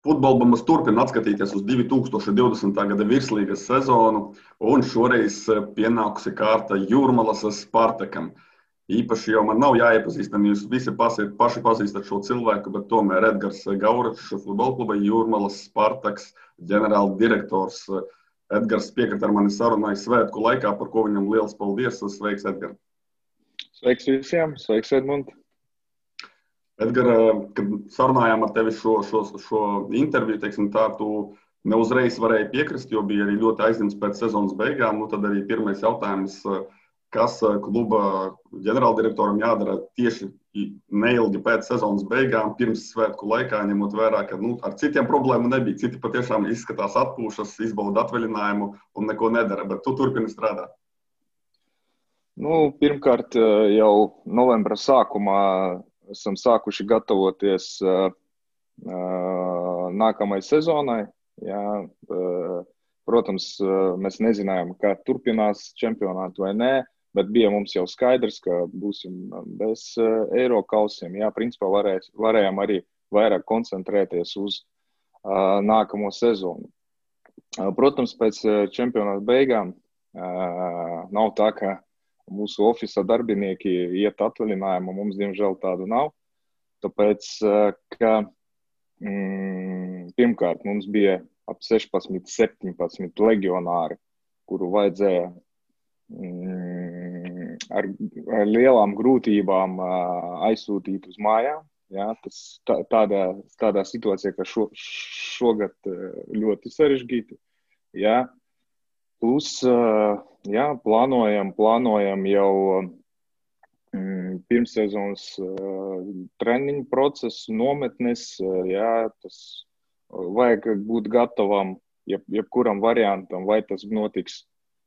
Futbola mums turpina atskatīties uz 2020. gada virslīgas sezonu, un šoreiz eh, pienākusi kārta Jūrmalas Spartakam. Īpaši jau man nav jāiepazīstina, jūs visi pasi, paši pazīstat šo cilvēku, bet tomēr Edgars Gauračs, futbola kluba Jūrmalas Spartaks ģenerāla direktors. Edgars piekrita ar mani sarunai svētku laikā, par ko viņam liels paldies. Sveiks, Edgars! Sveiks visiem! Sveiks, Edmunds! Edgars, kad sarunājām ar tevi šo, šo, šo interviju, teiksim, tā, tu neuzreiz varēji piekrist, jo bija arī ļoti aizņemts pēc sezonas beigām. Nu, tad arī pirmais jautājums, kas kluba ģenerāldirektoram jādara tieši neilgi pēc sezonas beigām, pirms svētku laikā, ņemot vērā, ka nu, ar citiem problēmu nebija. Citi patiešām izskatās atpūšas, izbauda atvaļinājumu un neko nedara, bet tu turpini strādāt. Nu, pirmkārt, jau novembra sākumā esam sākuši gatavoties nākamajai sezonai. Jā, protams, mēs nezinājām, kā turpinās čempionātu vai nē, bet bija mums jau skaidrs, ka būsim bez eiro kausiem. Jā, principā varēs, varējām arī vairāk koncentrēties uz nākamo sezonu. Protams, pēc čempionāta beigām nav tā, ka mūsu oficiālā darbinieki iet atvaļinājumā. Mums, diemžēl, tādu nav. Tāpēc, eh, ka mm, pirmkārt mums bija ap 16, 17 legionāri, kuru vajadzēja mm, ar, ar lielām grūtībām uh, aizsūtīt uz mājām. Ja, tas tā, tādā, tādā situācijā, ka šo, šogad ļoti sarežģīti. Ja, plus, uh, jā, plānojam, plānojam jau mm, pirmssezonas uh, treniņu procesu, nometnes. Uh, jā, tas vajag būt gatavam jeb, jebkuram variantam, vai tas notiks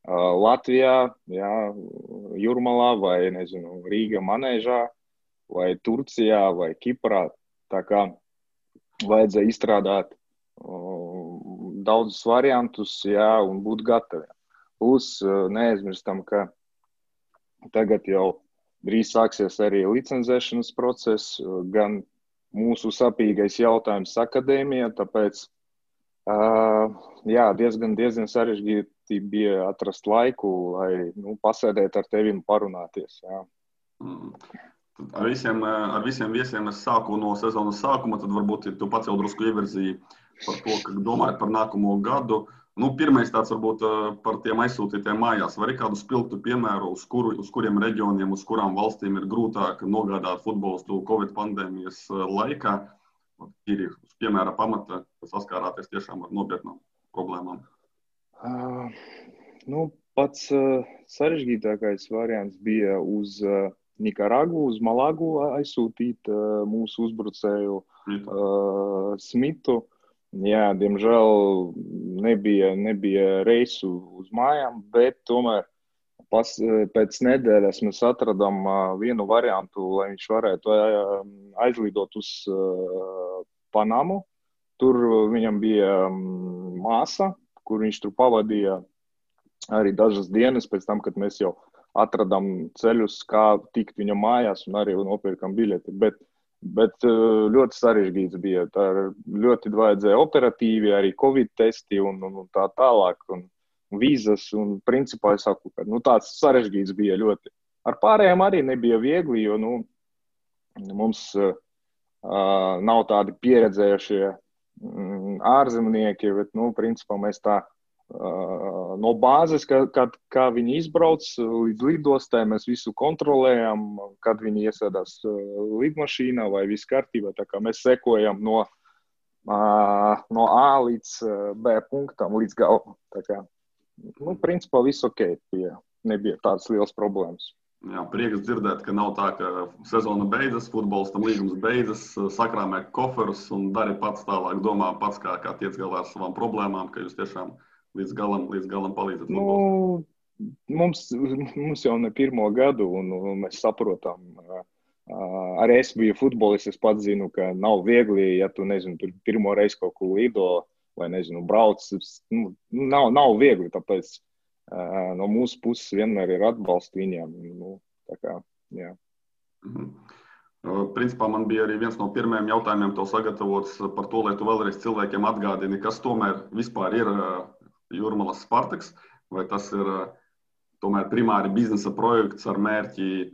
uh, Latvijā, jā, Jurmalā vai nezinu, Rīga manēžā, vai Turcijā, vai Kiprā. Tā kā vajadzēja izstrādāt uh, daudzus variantus, jā, un būt gataviem. Plus eh, neaizmirstam, ka tagad jau drīz sāksies arī licencēšanas process, eh, gan mūsu sapīgais jautājums akadēmijā, tāpēc uh, jā, diezgan, diezgan sarežģīti bija atrast laiku, lai nu, pasēdēt ar tevi un parunāties. Jā. Mm. Ar visiem, ar visiem viesiem es sāku no sezonas sākuma, tad varbūt ja tu pats jau drusku ievirzīji par to, ka domājat par nākamo gadu. Uh, Nu, pirmais tāds varbūt par tiem aizsūtītiem mājās. Vai ir kādu spilgtu piemēru, uz, kuru, uz kuriem reģioniem, uz kurām valstīm ir grūtāk nogādāt futbolistu Covid pandēmijas laikā? Ir uz piemēra pamata, saskārāties tiešām ar nopietnām problēmām. Uh, nu, pats uh, sarežģītākais variants bija uz uh, Nikaragu, uz Malagu aizsūtīt uh, mūsu uzbrucēju uh, Smitu. Jā, diemžēl nebija, nebija reisu uz mājām, bet tomēr pas, pēc nedēļas mēs atradām vienu variantu, lai viņš varētu aizlidot uz Panamu. Tur viņam bija māsa, kur viņš tur pavadīja arī dažas dienas pēc tam, kad mēs jau atradām ceļus, kā tikt viņa mājās un arī nopirkam biļeti. Bet Bet eh, ļoti sarežģīts bija. Tā ļoti vajadzēja operatīvi, arī covid testi un, un, un tā tālāk. Un, vīzas, un principā es saku, ka nu, tāds sarežģīts bija ļoti. Ar pārējiem arī nebija viegli, jo nu, mums uh, nav tādi pieredzējušie mm, ārzemnieki, bet, nu, principā mēs tā no bāzes, kad, kad kā viņi izbrauc līdz lidostai, mēs visu kontrolējam, kad viņi iesēdās lidmašīnā vai viss kārtībā. Mēs sekojam no, no A līdz B punktam, līdz galam. Kā, nu, principā viss ok, bija, nebija tādas liels problēmas. Jā, prieks dzirdēt, ka nav tā, ka sezona beidzas, futbolistam līgums beidzas, sakrāmē koferus un dari pats tālāk, domā pats, kā, kā tiec galā ar savām problēmām, ka jūs tiešām esat līdz galam, līdz galam palīdzat? Nu, mums, mums jau ne pirmo gadu, un, un mēs saprotam. Arī es biju futbolists. Es pats zinu, ka nav viegli, ja tu nezinu, tur pirmo reizi kaut ko lido vai nezinu, brauc. Nu, nav, nav viegli. Tāpēc no mūsu puses vienmēr ir atbalsts viņiem. Nu, kā, jā. mhm. Principā man bija arī viens no pirmajiem jautājumiem, to sagatavots par to, lai tu vēlreiz cilvēkiem atgādini, kas tomēr ir Jurmalas Spartaks, vai tas ir tomēr primāri biznesa projekts ar mērķi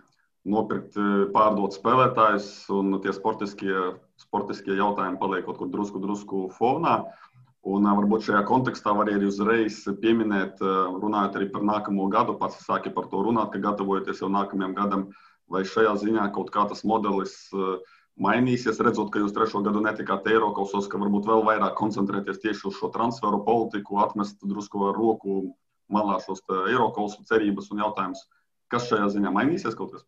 nopirkt, pārdot spēlētājus, un tie sportiskie, sportiskie jautājumi paliek kaut kur drusku, drusku fonā. Un varbūt šajā kontekstā var arī uzreiz pieminēt, runājot arī par nākamo gadu, pats sāki par to runāt, ka gatavojaties jau nākamajam gadam. Uh, vai šajā ziņā kaut kā tas modelis eh, mainīsies, redzot, ka jūs trešo gadu netikāt Eiropasos, ka varbūt vēl vairāk koncentrēties tieši uz šo transferu politiku, atmest drusku ar roku malā šos Eiropasu cerības un jautājumus. Kas šajā ziņā mainīsies kaut kas?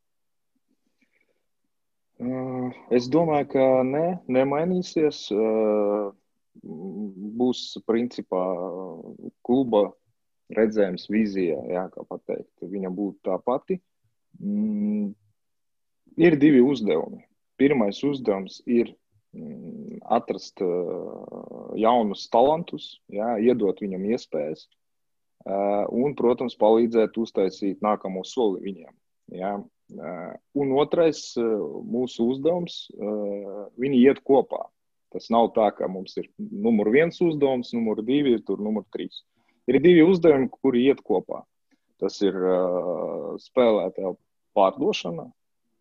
Eh, es domāju, ka ne, nemainīsies. Eh, būs principā kluba redzējums, vīzija, jā, kā pateikt. Viņa būtu tā pati. Mm, Ir divi uzdevumi. Pirmais uzdevums ir mm, atrast jaunus talantus, jā, iedot viņam iespējas, un, protams, palīdzēt uztaisīt nākamo soli viņiem. Jā. Un otrais mūsu uzdevums - viņi iet kopā. Tas nav tā, ka mums ir numur viens uzdevums, numur divi, tur numur trīs. Ir divi uzdevumi, kuri iet kopā. Tas ir spēlētāju pārdošana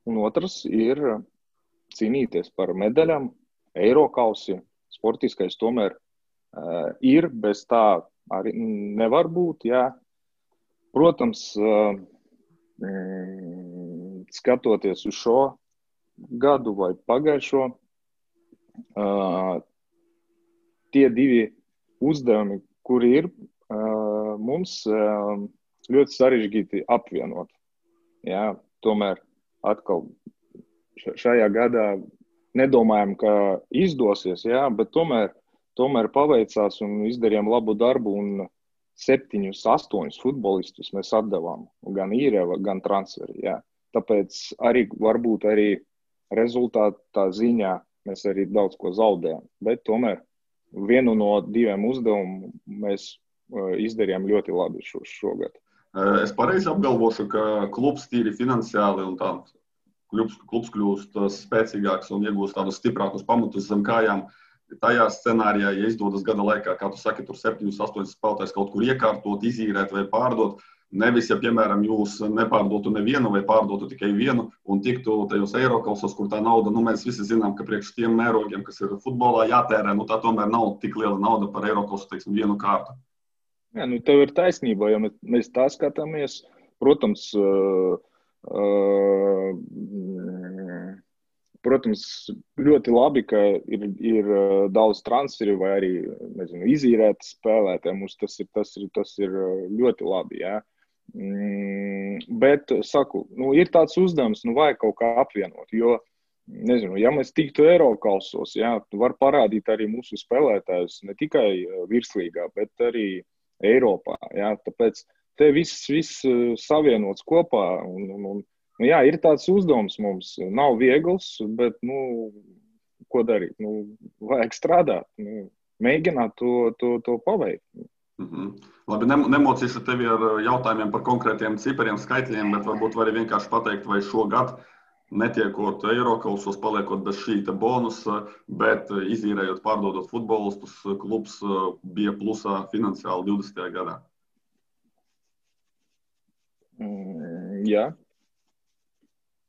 un otrs ir cīnīties par medaļām, Eirokausi. Sportiskais tomēr uh, ir, bez tā arī nevar būt. Jā. Protams, uh, skatoties uz šo gadu vai pagājušo, uh, tie divi uzdevumi, kuri ir, uh, mums uh, ļoti sarežģīti apvienot. Jā, tomēr atkal šajā gadā nedomājam, ka izdosies, jā, bet tomēr, tomēr paveicās un izdarījām labu darbu. Septiņus, astoņus futbolistus mēs atdevām gan īrēva, gan transferī. Jā. Tāpēc arī varbūt arī rezultātā ziņā mēs arī daudz ko zaudējām. Bet tomēr vienu no diviem uzdevumiem mēs izdarījām ļoti labi šo, šogad. Es pareizi apgalvošu, ka klubs tīri finansiāli un tā klubs, klubs kļūst spēcīgāks un iegūst tādus stiprākus pamatus zem kājām. Tajā scenārijā, ja izdodas gada laikā, kā tu saki, tur septiņus, astoņus spēlētājus kaut kur iekārtot, izīrēt vai pārdot, Nevis, ja, piemēram, jūs nepārdotu nevienu vai pārdotu tikai vienu un tiktu tajos Eiropasos, kur tā nauda, nu, mēs visi zinām, ka priekš tiem mērogiem, kas ir futbolā jātērē, nu, tā tomēr nav tik liela nauda par Eiropasu, teiksim, vienu kārtu. Jā, nu, tev ir taisnība, ja mēs tā skatāmies. Protams, uh, protams, ļoti labi, ka ir, ir daudz transferu vai arī nezinu, izīrēti spēlētāji. Mums tas ir, tas ir, tas ir ļoti labi. Jā. Mm, bet, saku, nu, ir tāds uzdevums, nu, vajag kaut kā apvienot. Jo, nezinu, ja mēs tiktu Eiropasos, var parādīt arī mūsu spēlētājus ne tikai virslīgā, bet arī Eiropā. Jā, tāpēc te viss, viss eh, savienots kopā. Un, un, un, nu, jā, ir tāds uzdevums mums. Nav viegls, bet nu, ko darīt? Nu, vajag strādāt, nu, mēģināt to, to, to paveikt. Mm -hmm. Labi, nemocīšu tevi ar eh, jautājumiem par konkrētiem cipariem, skaitļiem, bet varbūt vari vienkārši pateikt, vai šogad netiekot Eiropasos, paliekot bez šī bonusa, bet izīrējot, pārdodot futbolistus, klubs bija plusā finansiāli 20. gadā. Mm, jā.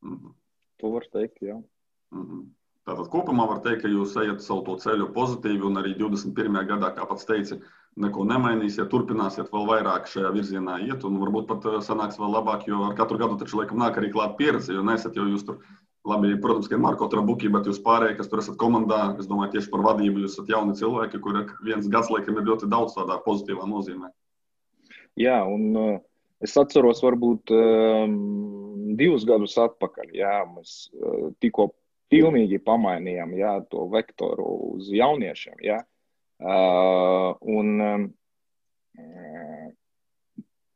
Mm -hmm. To var teikt, jā. Mm -hmm. Tātad kopumā var teikt, ka jūs ejat savu to ceļu pozitīvi un arī 21. gadā, kā pats teici, neko nemainīsiet, turpināsiet vēl vairāk šajā virzienā iet, un varbūt pat eh, sanāks vēl labāk, jo ar katru gadu taču laikam nāk arī klāt pieredze, jo nesat jau jūs tur. Labi, protams, ka ir Marko Trabuki, bet jūs pārējie, kas tur esat komandā, es domāju, tieši par vadību jūs esat jauni cilvēki, kuriem viens gads laikam ir ļoti daudz tādā pozitīvā nozīmē. Jā, un uh, es atceros, varbūt um, divus gadus atpakaļ, jā, mēs uh, tikko pilnīgi pamainījām jā, to vektoru uz jauniešiem. Jā. Uh, un uh,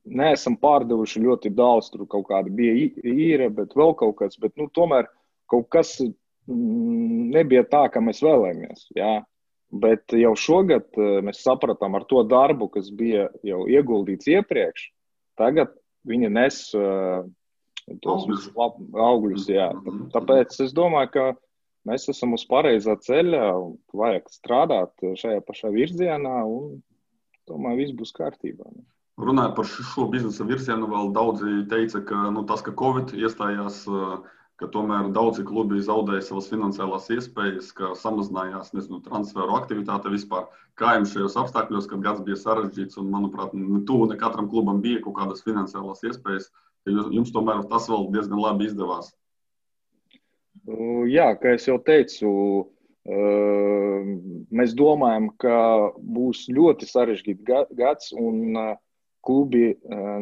neesam pārdevuši ļoti daudz. Tur kaut kāda bija īra, bet vēl kaut kas. Bet, nu, tomēr kaut kas mm, nebija tā, kā mēs vēlējāmies. Jā. Bet jau šogad uh, mēs sapratām ar to darbu, kas bija jau ieguldīts iepriekš. Tagad viņi nes uh, tos augļus. Lab, augļus jā. Mhm. Tāpēc es domāju, ka mēs esam uz pareizā ceļa, vajag strādāt šajā pašā virzienā un domāju, viss būs kārtībā. Runājot par šo biznesa virzienu, vēl daudzi teica, ka nu, tas, ka Covid iestājās, ka tomēr daudzi klubi zaudēja savas finansiālās iespējas, ka samazinājās nezinu, transferu aktivitāte vispār. Kā jums šajos apstākļos, kad gads bija sarežģīts un, manuprāt, ne tuvu ne katram klubam bija kaut kādas finansiālās iespējas, jums tomēr tas vēl diezgan labi izdevās? Jā, kā jau teicu, mēs domājam, ka būs ļoti sarežģīts gads un klubi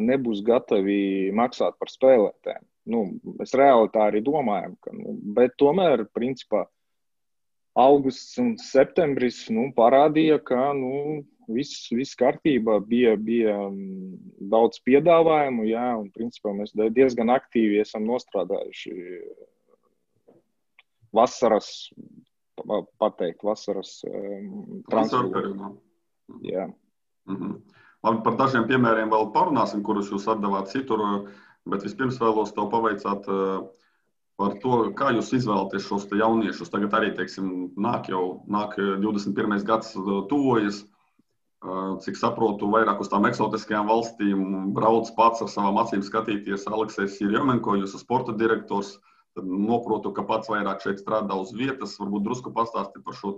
nebūs gatavi maksāt par spēlētēm. Nu, mēs reāli tā arī domājam, ka, nu, bet tomēr, principā, augusts un septembris nu, parādīja, ka nu, viss, viss kārtībā, bija, bija daudz piedāvājumu, jā, un principā mēs diezgan aktīvi esam nostrādājuši vasaras, pateikt, vasaras um, transporta. Jā. Mm -hmm. Labi, par dažiem piemēriem vēl parunāsim, kurus jūs atdevāt citur, bet vispirms vēlos tev pavaicāt uh, par to, kā jūs izvēlaties šos jauniešus. Tagad arī, teiksim, nāk jau nāk 21. gads uh, tuvojas. Uh, cik saprotu, vairāk uz tām eksotiskajām valstīm brauc pats ar savām acīm skatīties Aleksis Jirjomenko, jūsu sporta direktors. Tad noprotu, ka pats vairāk šeit strādā uz vietas. Varbūt drusku pastāstīt par šo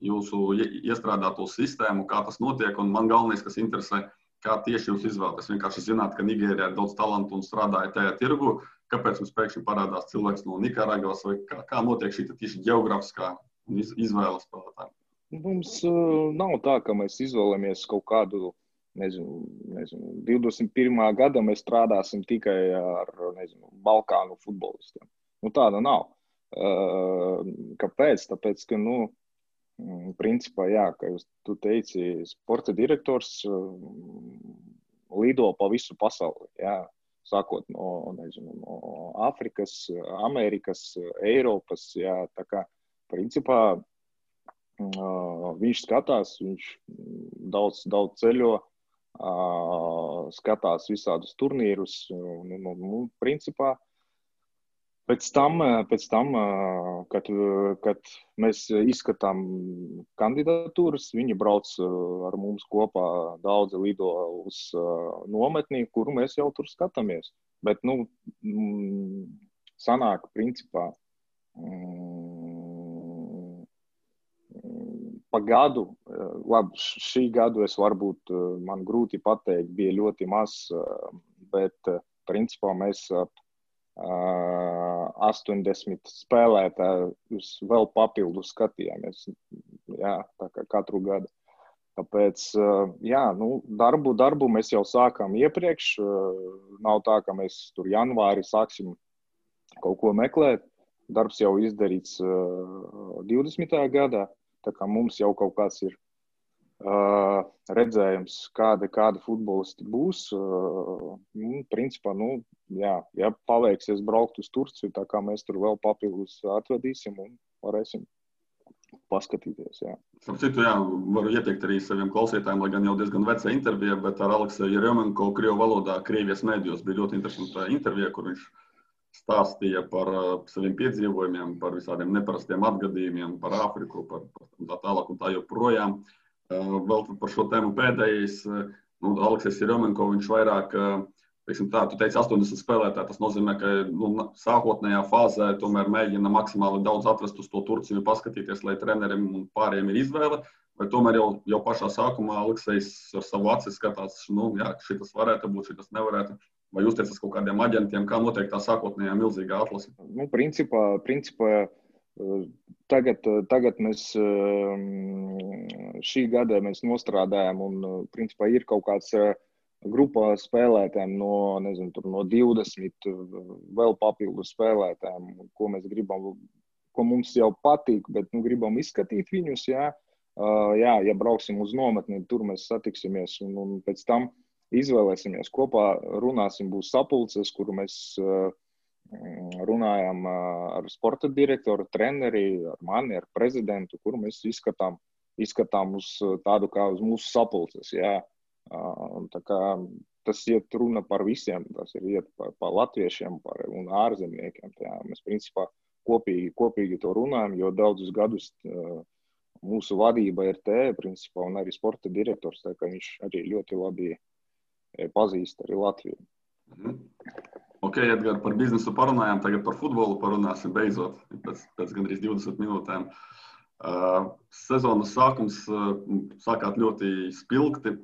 jūsu iestrādāto sistēmu, kā tas notiek. Un man galvenais, kas interesē, kā tieši jūs izvēlaties. Vienkārši zināt, ka Nigērijā ir daudz talantu un strādājat tajā tirgu. Kāpēc mums pēkšņi parādās cilvēks no Nikaragvas vai kā, kā notiek šī tieši geogrāfiskā izvēle spēlētājiem? Mums uh, nav tā, ka mēs izvēlamies kaut kādu nezinu, nezinu, 21. gada mēs strādāsim tikai ar nezinu, Balkānu futbolistiem. Nu, tāda nav. Kāpēc? Tāpēc, ka, nu, principā, jā, kā jūs teici, sporta direktors lido pa visu pasauli. Jā. Sākot no, nezinu, no Āfrikas, Amerikas, Eiropas. Jā, tā kā, principā, viņš skatās, viņš daudz, daudz ceļo, skatās visādus turnīrus. Un, un, un, principā, Pēc tam, pēc tam kad, kad mēs izskatām kandidatūras, viņi brauc ar mums kopā. Daudzi lido uz nometni, kuru mēs jau tur skatāmies. Bet, nu, mm, sanāk, principā, mm, pa gadu, labi, šī gadu es varbūt man grūti pateikt, bija ļoti maz, bet, principā, mēs ap 80 spēlētājus vēl papildus skatījāmies. Jā, katru gadu. Tāpēc, jā, nu, darbu, darbu mēs jau sākām iepriekš. Nav tā, ka mēs tur janvārī sāksim kaut ko meklēt. Darbs jau izdarīts 20. gadā, tā kā mums jau kaut kāds ir redzējums, kāda, kāda futbolisti būs. Nu, principā, nu, jā, ja paveiksies braukt uz Turciju, tā kā mēs tur vēl papildus atvedīsim un varēsim paskatīties. Jā. Starp citu, jā, varu ieteikt arī saviem klausītājiem, lai gan jau diezgan veca intervija, bet ar Aleksu Jeremenko Krievu valodā, Krievijas mēdījos bija ļoti interesanta intervija, kur viņš stāstīja par uh, saviem piedzīvojumiem, par visādiem neparastiem atgadījumiem, par Āfriku, par, par tā tālāk un tā joprojām. Uh, Vēl par šo tēmu pēdējais, nu, Aleksis Romanko, viņš vairāk, teiksim tā, tu teici 80 spēlētāji, tas nozīmē, ka nu, sākotnējā fāzē tomēr mēģina maksimāli daudz atrast uz to Turciju, paskatīties, lai treneriem un pārējiem ir izvēle, vai tomēr jau, jau pašā sākumā Aleksis ar savu aci skatās, nu, jā, šitas varētu būt, šitas nevarētu. Vai jūs teicat kaut kādiem aģentiem, kā notiek tā sākotnējā milzīgā atlase? Nu, principā, principā Tagad, tagad mēs šī gada mēs nostrādājam, un principā ir kaut kāds grupā spēlētājiem no, nezinu, no 20 vēl papildus spēlētājiem, ko mēs gribam, ko mums jau patīk, bet nu, gribam izskatīt viņus. Jā. Jā, ja brauksim uz nometni, tur mēs satiksimies un, un pēc tam izvēlēsimies kopā, runāsim, būs sapulces, kur mēs uh, runājām ar sporta direktoru, treneri, ar mani, ar prezidentu, kur mēs izskatām, izskatām uz tādu kā uz mūsu sapulces. Jā. Tā kā tas iet runa par visiem. Tas ir iet par, par latviešiem par, un ārzemniekiem. Tā, mēs principā kopīgi, kopīgi to runājam, jo daudzus gadus uh, mūsu vadība ir te, principā, un arī sporta direktors, tā kā viņš arī ļoti labi pazīst arī Latviju. Mhm. Ok, Edgars, par biznesu parunājām, tagad par futbolu parunāsim beidzot pēc, pēc gandrīz 20 minūtēm. Uh, sezonas sākums uh, sākāt ļoti spilgti.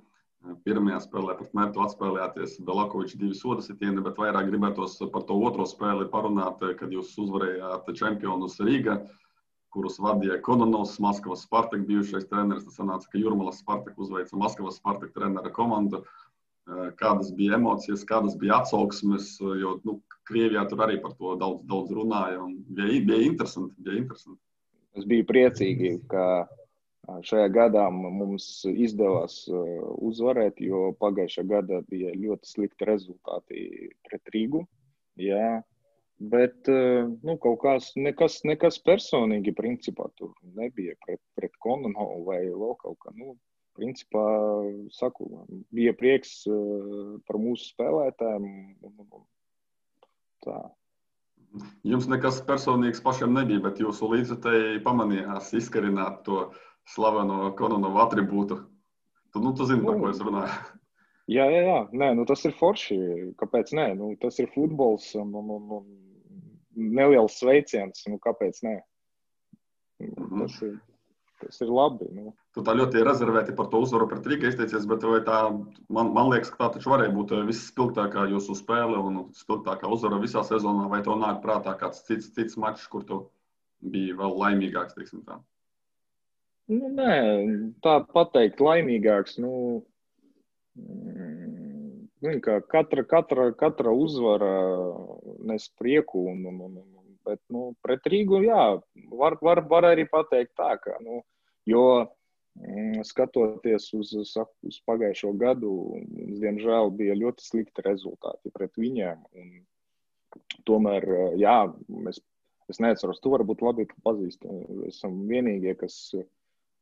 Pirmajā spēlē pret Mērtu atspēlējāties Belakoviča divi soda sitieni, bet vairāk gribētos par to otro spēli parunāt, kad jūs uzvarējāt čempionus Rīgā, kurus vadīja Kononovs, Maskavas Spartak bijušais treneris. Tas sanāca, ka Jurmalas Spartak uzveica Maskavas Spartak trenera komandu. Uh, Eh, kādas bija emocijas, kādas bija atsauksmes. Eh, jo nu, Krievijā tur arī par to daudz, daudz runāja. Bija, bija, interesanti, bija interesanti. Es biju priecīgi, ka eh, šajā gadā mums izdevās uzvarēt, jo pagājušā gada bija ļoti slikti rezultāti pret Rīgu. Jā. Bet nu, kaut kas, nekas, nekas personīgi, principā, tur nebija pret, pret Kononu vai vēl kaut kā. Nu, principā, saku, bija prieks eh, par mūsu spēlētājiem. Tā. Jums nekas personīgs pašam nebija, bet jūsu līdzekļi pamanījās izkarināt to slaveno Kononovu attribūtu. Tu, nu, tu zini, par ko es runāju. Jā, jā, jā. Nē, nu, tas ir forši. Kāpēc? Nē, nu, tas ir futbols un, un, un, un neliels sveiciens. Nu, kāpēc? Nē? Mm -hmm. Tas ir Tas ir labi. Nu. Tu tā ļoti rezervēti par to uzvaru pret Rīgā izteicies, bet tā, man, man liekas, ka tā taču varēja būt eh, visspilgtākā jūsu spēle un spilgtākā uzvara visā sezonā. Vai tev nāk prātā kāds cits, cits mačs, kur tu biji vēl laimīgāks? Tā? Nu, nē, tā pateikt, laimīgāks. Nu, mm, katra, katra, katra uzvara nes prieku un, un, un, Bet nu, pret Rīgu, jā, var, var, var arī pateikt tā, ka, nu, jo skatoties uz, uz pagājušo gadu, mums, diemžēl, bija ļoti slikti rezultāti pret viņiem. Un, tomēr, jā, mēs, es neatceros, tu varbūt labi pazīsti. Esam vienīgie, kas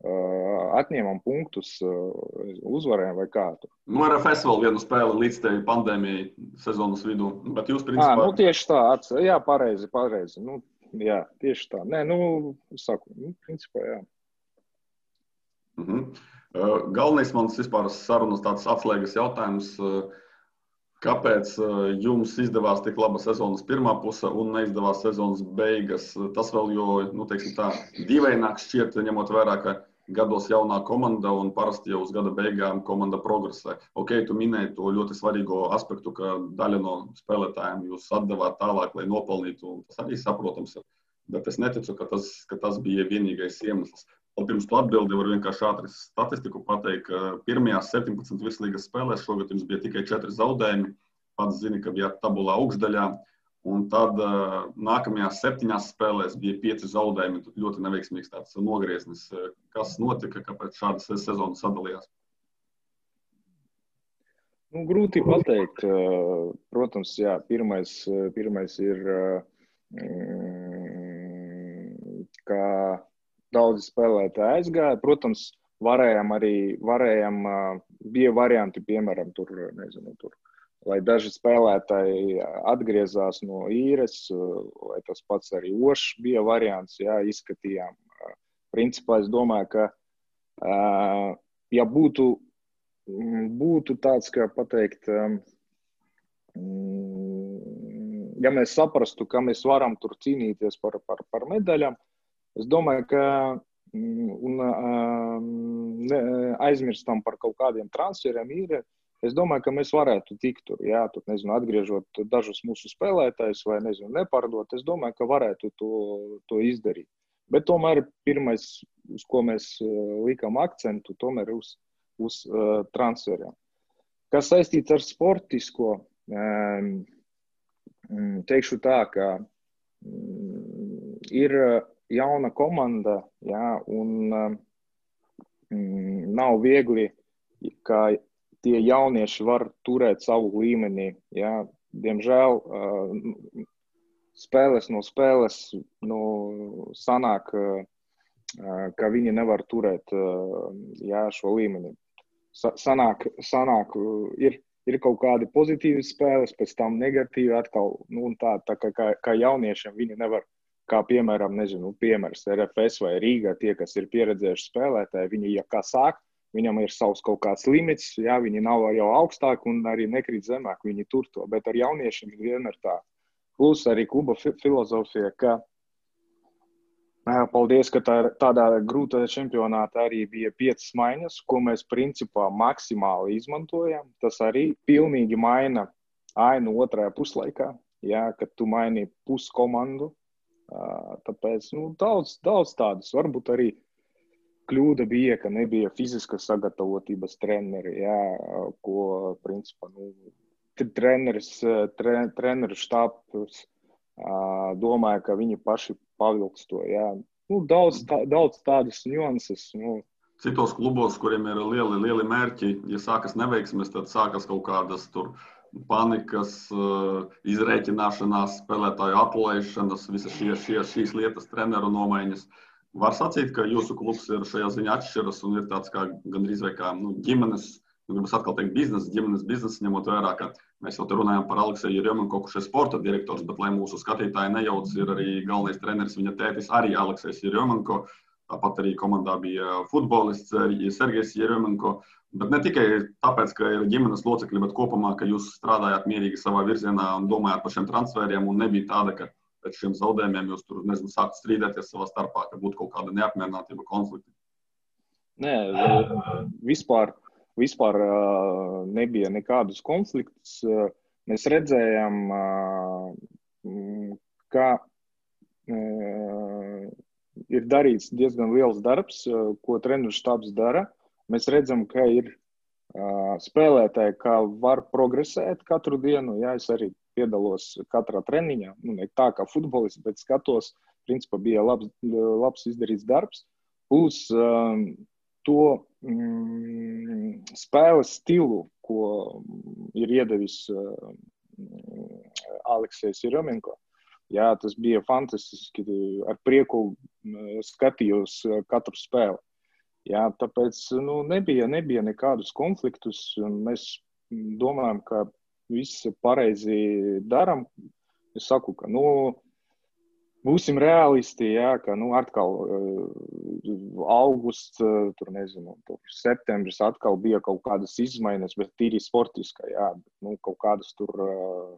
atņēmām punktus, uzvarējām vai kā tur. Nu, ar festivālu vienu spēli līdz tai pandēmijai sezonas vidū. Bet jūs, principā... À, nu, tieši tā, ats... jā, pareizi, pareizi. Nu, jā, tieši tā. Nē, nu, saku, nu, principā, jā. -huh. uh, galvenais mans vispār sarunas tāds atslēgas jautājums. Kāpēc jums izdevās tik laba sezonas pirmā puse un neizdevās sezonas beigas? Tas vēl jo, nu, teiksim tā, dīvaināk šķiet, ņemot vērā, ka gados jaunā komanda un parasti jau uz gada beigām komanda progresē. Ok, tu minēji to ļoti svarīgo aspektu, ka daļa no spēlētājiem jūs atdevāt tālāk, lai nopelnītu. Tas arī saprotams. Ir. Bet es neticu, ka tas, ka tas bija vienīgais iemesls. Un pirms tu atbildi, var vienkārši ātri statistiku pateikt, ka pirmajās 17 virslīgas spēlēs šogad jums bija tikai 4 zaudējumi. Pats zini, ka bijāt tabulā augšdaļā. Un tad uh, nākamajās septiņās spēlēs bija pieci zaudējumi. Tad ļoti neveiksmīgs tāds nogrieznis. Kas notika, kāpēc šādas sezonas sadalījās? Nu, grūti pateikt. Protams, jā, pirmais, pirmais ir, ka daudzi spēlētāji aizgāja. Protams, varējām arī, varējām, bija varianti, piemēram, tur, nezinu, tur lai daži spēlētāji atgriezās no īres, vai tas pats arī Ošs bija variants, jā, izskatījām. Principā es domāju, ka, ja būtu, būtu tāds, kā pateikt, ja mēs saprastu, ka mēs varam tur cīnīties par, par, par medaļām, es domāju, ka un ne, aizmirstam par kaut kādiem transferiem ir Es domāju, ka mēs varētu tikt tur, jā, tur, nezinu, atgriežot dažus mūsu spēlētājus vai, nezinu, nepārdot. Es domāju, ka varētu to, to izdarīt. Bet tomēr pirmais, uz ko mēs likām akcentu, tomēr uz, uz uh, transferiem. Kas saistīts ar sportisko, um, teikšu tā, ka um, ir jauna komanda, jā, un um, nav viegli, kā tie jaunieši var turēt savu līmenī. Ja? Diemžēl spēles no spēles nu, sanāk, ka viņi nevar turēt ja, šo līmeni. Sanāk, sanāk ir, ir kaut kādi pozitīvi spēles, pēc tam negatīvi atkal. Nu, tā, tā kā, kā jauniešiem viņi nevar, kā piemēram, nezinu, piemērs RFS vai Rīgā, tie, kas ir pieredzējuši spēlētāji, viņi, ja kā sāk, viņam ir savs kaut kāds limits, jā, viņi nav jau augstāk un arī nekrīt zemāk, viņi tur to, bet ar jauniešiem vienmēr tā. Plus arī kluba filozofija, ka Paldies, ka tā, tādā grūtā čempionātā arī bija piecas maiņas, ko mēs principā maksimāli izmantojam. Tas arī pilnīgi maina ainu otrajā puslaikā, jā, kad tu maini puskomandu. Tāpēc nu, daudz, daudz tādas varbūt arī kļūda bija, ka nebija fiziskas sagatavotības treneri, jā, ko principā nu, treneris, tre, treneru štābs domāja, ka viņi paši pavilks to. Jā. Nu, daudz, tā, daudz tādas nianses. Nu. Citos klubos, kuriem ir lieli, lieli mērķi, ja sākas neveiksmes, tad sākas kaut kādas tur panikas, izreikināšanās, spēlētāju atlaišanas, visas šie, šie, šīs lietas, treneru nomaiņas. Var sacīt, ka jūsu klubs ir šajā ziņā atšķiras un ir tāds kā gandrīz vai kā nu, ģimenes nu, gribas atkal teikt, biznesa, ģimenes biznesa, ņemot vērā, ka mēs jau te runājam par Alekseju Riemanku, kurš ir sporta direktors, bet, lai mūsu skatītāji nejauc, ir arī galvenais treneris, viņa tētis arī Aleksejs Riemanko. Tāpat arī komandā bija futbolists Sergejs Jeremenko. Bet ne tikai tāpēc, ka ir ģimenes locekļi, bet kopumā, ka jūs strādājāt mierīgi savā virzienā un domājāt par šiem transferiem. Nebija tāda, ka pēc šiem zaudējumiem jūs tur nezinu, sākat strīdēties savā starpā, ka būtu kaut kāda neapmierinātība, konflikti. Nē, vispār vispār nebija nekādus konfliktus. Mēs redzējām, ka ir darīts diezgan liels darbs, ko treneru štābs dara. Mēs redzam, ka ir spēlētāji, kā var progresēt katru dienu. Jā, es arī piedalos katrā treniņā. Nu, ne tā kā futbolists, bet skatos, principā bija labs, labs izdarīts darbs. Plus to mm, spēles stilu, ko ir iedevis uh, Aleksējs Jeremenko. Jā, tas bija fantastiski. Ar prieku skatījos katru spēli. Jā, tāpēc nu, nebija, nebija nekādus konfliktus. Mēs domājam, ka viss pareizi darām. Es saku, ka nu, būsim realisti, jā, ka nu, atkal uh, augusts, uh, tur nezinu, septembris atkal bija kaut kādas izmaiņas, bet tīri sportiskā, jā, nu, kaut kādas tur, uh,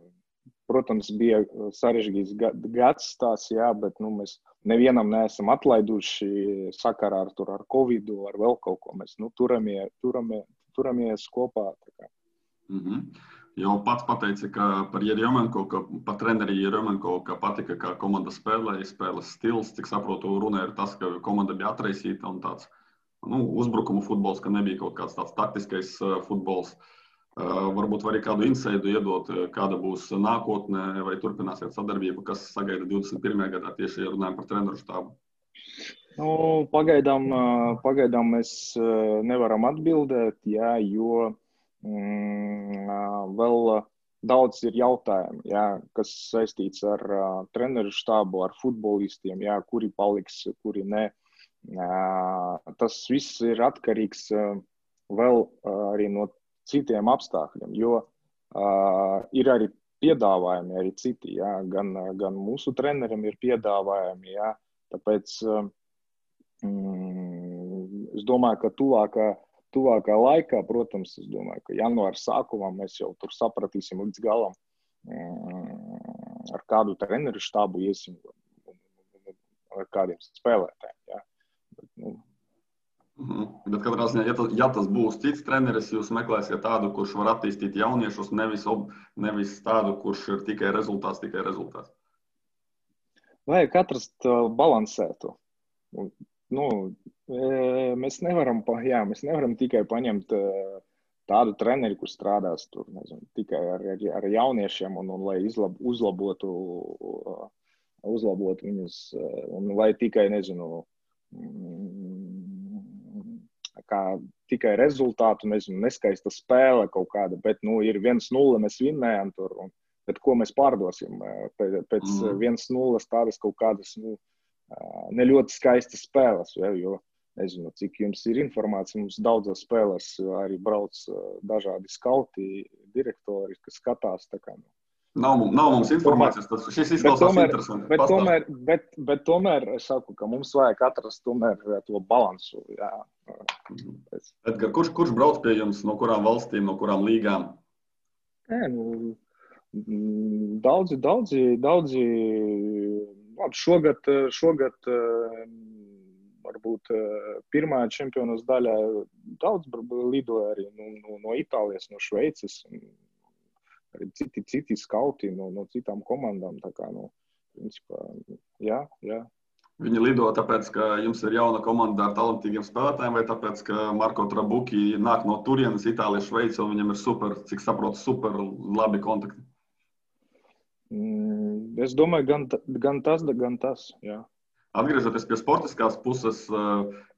protams, bija sarežģīts gads tās, jā, bet nu, mēs nevienam neesam atlaiduši sakarā ar, tur, ar Covid, ar vēl kaut ko. Mēs nu, turamies, turamies, turamies kopā. Mm -hmm. Jau pats pateica, ka par Jeremenko, ka par treneri Jeremenko, ka patika, kā komanda spēlēja, spēles stils. Cik saprotu, runa ir tas, ka komanda bija atraisīta un tāds nu, uzbrukuma futbols, ka nebija kaut kāds tāds taktiskais uh, futbols. Uh, varbūt var arī kādu insaidu iedot, uh, kāda būs nākotnē, vai turpināsiet sadarbību, kas sagaida 21. gadā tieši ja runājam par treneru štābu. Nu, pagaidām, pagaidām mēs nevaram atbildēt, jā, jo Mm, vēl daudz ir jautājumu, jā, kas saistīts ar treneru štābu, ar futbolistiem, jā, kuri paliks, kuri. Uh, tas viss ir atkarīgs vēl arī no citiem apstākļiem, jo uh, ir arī piedāvājumi, arī citi. Jā, gan, gan mūsu trenerim ir piedāvājumi. Jā, tāpēc mm, es domāju, ka tuvākā tuvākā laikā, protams, es domāju, ka janvāra sākumā mēs jau tur sapratīsim līdz galam, mm, ar kādu treneru štābu iesim ar kādiem spēlētājiem. Ja. Bet, nu. Bet katrā ziņā, ja tas, ja tas būs cits treneris, jūs meklēsiet tādu, kurš var attīstīt jauniešus, nevis, ob, nevis tādu, kurš ir tikai rezultāts, tikai rezultāts. Vajag atrast balansētu. Nu, Mēs nevaram, jā, mēs nevaram tikai paņemt tādu treneri, kurš strādās tur nezinu, tikai ar, ar jauniešiem un, un lai izlab, uzlabotu, uzlabotu viņus, un lai tikai, nezinu, mm, kā tikai rezultātu, nezinu, neskaista spēle kaut kāda, bet, nu, ir 1-0, mēs vinnējam tur, un, bet ko mēs pārdosim pēc, pēc mm. 1-0 tādas kaut kādas, nu, ne ļoti skaistas spēles, ja, jo nezinu, cik jums ir informācija. Mums daudzās spēlēs arī brauc dažādi skauti direktori, kas skatās. Kā, nu. Nav, nav mums informācijas, tas šis izklausās tomēr, interesanti. Bet tomēr, bet, bet tomēr es saku, ka mums vajag atrast tomēr to balansu. Jā. Edgar, kurš, kurš brauc pie jums, no kurām valstīm, no kurām līgām? Nē, nu, daudzi, daudzi, daudzi. Labi, šogad, šogad varbūt pirmā čempionas daļā daudz lidoja arī no, no, no Itālijas, no Šveices arī citi, citi skauti no, no citām komandām. Kā, nu, principā, jā, jā. Viņi lido tāpēc, ka jums ir jauna komanda ar talantīgiem spēlētājiem, vai tāpēc, ka Marko Trabuki nāk no turienes, Itālijas, Šveices, un viņam ir super, cik saprotu, super labi kontakti? Mm, es domāju, gan, gan tas, gan tas. Jā. Atgriežoties pie sportiskās puses,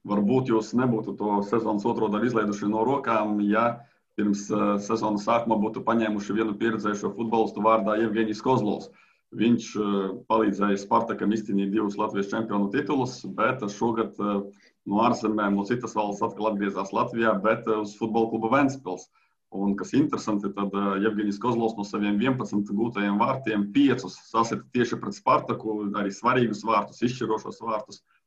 varbūt jūs nebūtu to sezonas otro daļu izlaiduši no rokām, ja pirms uh, sezonas sākuma būtu paņēmuši vienu pieredzējušo futbolistu vārdā Evgenijs Kozlovs. Viņš uh, palīdzēja Spartakam izcīnīt divus Latvijas čempionu titulus, bet šogad uh, no ārzemēm, no citas valsts atkal atgriezās Latvijā, bet uz futbola kluba Ventspils. Un, kas interesanti, tad Jevģīnis Kozlovs no saviem 11 gūtajiem vārtiem 5 sasita tieši pret Spartaku, arī svarīgus vārtus, izšķirošos vārtus. Uh,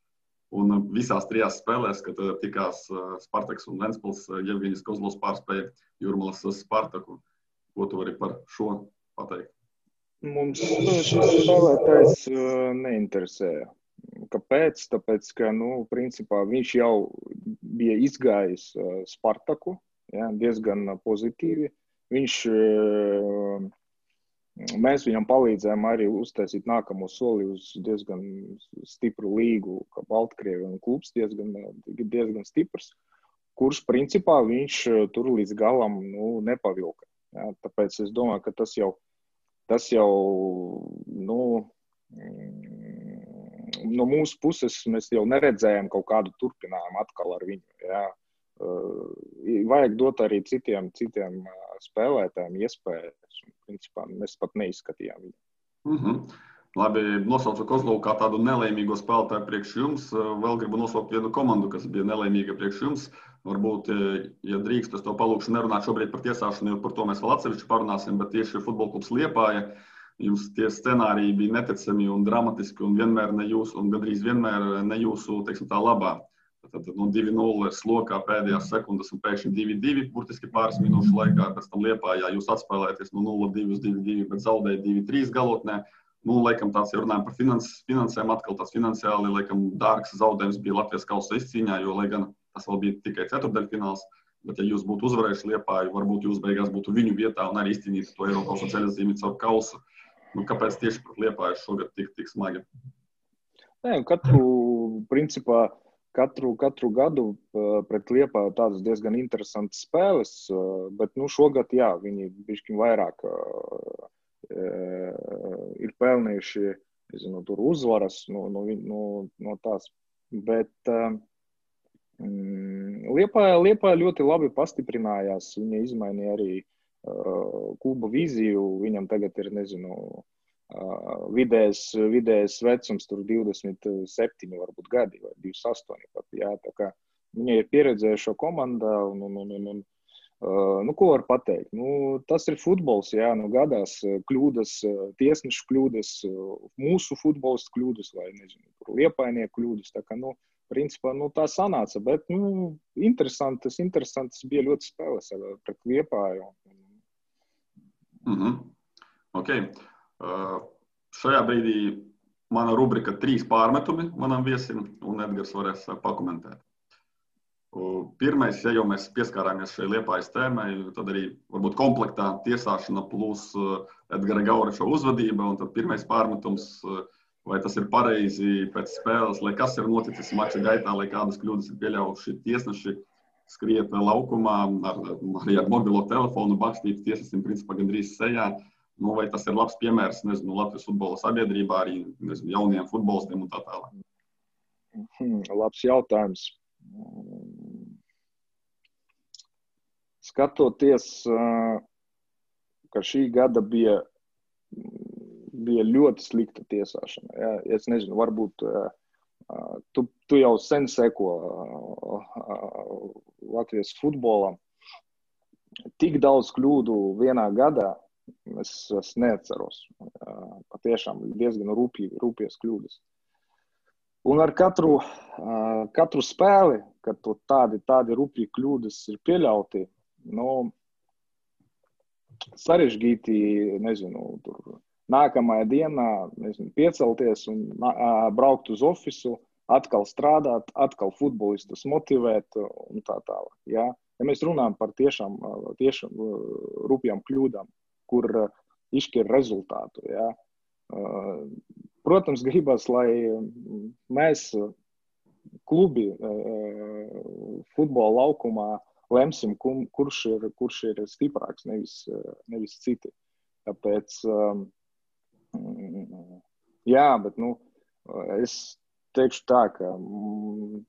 Un uh, visās trijās spēlēs, kad uh, tikās uh, Spartaks un Ventspils, Jevģīnis Kozlovs pārspēja Jurmalas Spartaku. Ko tu vari par šo pateikt? Mums šis spēlētājs neinteresēja. Kāpēc? Tāpēc, ka nu, principā, viņš jau bija izgājis Spartaku ja, diezgan pozitīvi. Viņš Mēs viņam palīdzējām arī uztaisīt nākamo soli uz diezgan stipru līgu, kā Baltkrievija un klubs diezgan, diezgan stiprs, kurš principā viņš eh, tur līdz galam nu, nepavilka. Ja, tāpēc es domāju, ka tas jau, tas jau nu, mm, no mūsu puses mēs jau neredzējām kaut kādu turpinājumu atkal ar viņu. Ja. Eh, vajag dot arī citiem, citiem eh, spēlētājiem iespējas. Principā mēs pat neizskatījām viņu. Mm -hmm. Labi, nosaucu Kozlovu kā tādu nelaimīgo spēlētāju priekš jums. Vēl gribu nosaukt vienu komandu, kas bija nelaimīga priekš jums. Varbūt, ja drīkst, es to palūkšu nerunāt šobrīd par tiesāšanu, jo par to mēs vēl atsevišķi parunāsim, bet tieši futbola klubs Liepāja. Jums tie scenāriji bija neticami un dramatiski, un vienmēr ne jūsu, un gandrīz vienmēr ne jūsu, teiksim, tā labā. Tad no 2-0 slokā pēdējās sekundes un pēkšņi 2-2, burtiski pāris minūšu laikā. Pēc tam Liepājā jūs atspēlēties no 0-2 uz 2-2, bet zaudējat 2-3 galotnē. Nu, laikam tāds ir runājums par finans, finansēm, atkal tāds finansiāli, laikam dārgs zaudējums bija Latvijas kausa izcīņā, jo, lai gan tas vēl bija tikai ceturdaļfināls, bet ja jūs būtu uzvarējuši Liepāju, varbūt jūs beigās būtu viņu vietā un arī izcīnītu to Eiropas ceļzīmi caur kausu. Nu, kāpēc tieši pret Liepāju šogad tik, tik smagi? Nē, katru, principā, katru, katru gadu pret Liepā tādas diezgan interesantas spēles, bet nu, šogad jā, viņi bišķiņ vairāk ir pelnījuši nezinu, uzvaras no, no, no, no tās. Bet mm, Liepā, Liepā ļoti labi pastiprinājās. Viņa izmainīja arī uh, kluba vīziju. Viņam tagad ir, nezinu, vidējais, vidējais vecums tur 27, varbūt gadi vai 28. Pat, jā, tā kā viņa ir pieredzējuša komanda un, un, un, un, un nu, ko var pateikt? Nu, tas ir futbols, jā, nu, gadās kļūdas, tiesnešu kļūdas, mūsu futbolistu kļūdas vai, nezinu, liepainieku kļūdas. Tā kā, nu, principā, nu, tā sanāca, bet, nu, interesantas, interesantas bija ļoti spēles pret liepāju. Mm -hmm. Okay. Šajā brīdī mana rubrika trīs pārmetumi manam viesim, un Edgars varēs pakomentēt. Pirmais, ja jau mēs pieskārāmies šai liepājas tēmai, tad arī varbūt komplektā tiesāšana plus Edgara Gauriša uzvedība. Un tad pirmais pārmetums, vai tas ir pareizi pēc spēles, lai kas ir noticis mača gaitā, lai kādas kļūdas ir pieļaujuši tiesneši skriet laukumā ar, arī ar mobilo telefonu, bakstīt tiesnesim principā gandrīz sejā. Uh, Nu, vai tas ir labs piemērs nezinu, Latvijas futbola sabiedrībā, arī nezinu, jauniem futbolistiem un tā tālāk? Hmm, labs jautājums. Skatoties, ka šī gada bija, bija ļoti slikta tiesāšana. Ja? Es nezinu, varbūt tu, tu jau sen seko Latvijas futbolam. tik daudz kļūdu vienā gadā es, es neatceros. Patiešām diezgan rūpīgi, rūpīgas kļūdas. Un ar katru, katru spēli, kad tādi, tādi rupji kļūdas ir pieļauti, nu, sarežģīti, nezinu, tur nākamajā dienā nezinu, piecelties un braukt uz ofisu, atkal strādāt, atkal futbolistus motivēt un tā tālāk. Ja? ja mēs runājam par tiešām, tiešām rupjām kļūdām, kur izšķir rezultātu, ja? Protams, gribas, lai mēs, klubi, futbola laukumā, lemsim, kurš ir, kurš ir stiprāks, nevis, nevis citi. Tāpēc, jā, bet nu, es teikšu tā, ka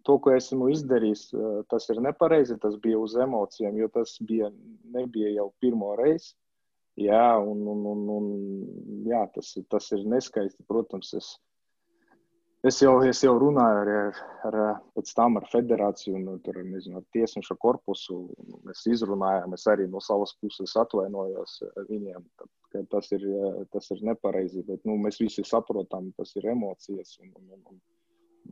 to, ko esmu izdarījis, tas ir nepareizi. Tas bija uz emocijām, jo tas bija, nebija jau pirmo reizi. Jā, un, un, un, un jā, tas, tas ir neskaisti. Protams, es, es, jau, es jau runāju arī ar, ar, ar federāciju un tur, nezinu, ar tiesneša korpusu. Mēs izrunājām, es arī no savas puses atvainojos viņiem. Tad, tas ir, tas ir nepareizi, bet nu, mēs visi saprotam, tas ir emocijas. Un, un, un,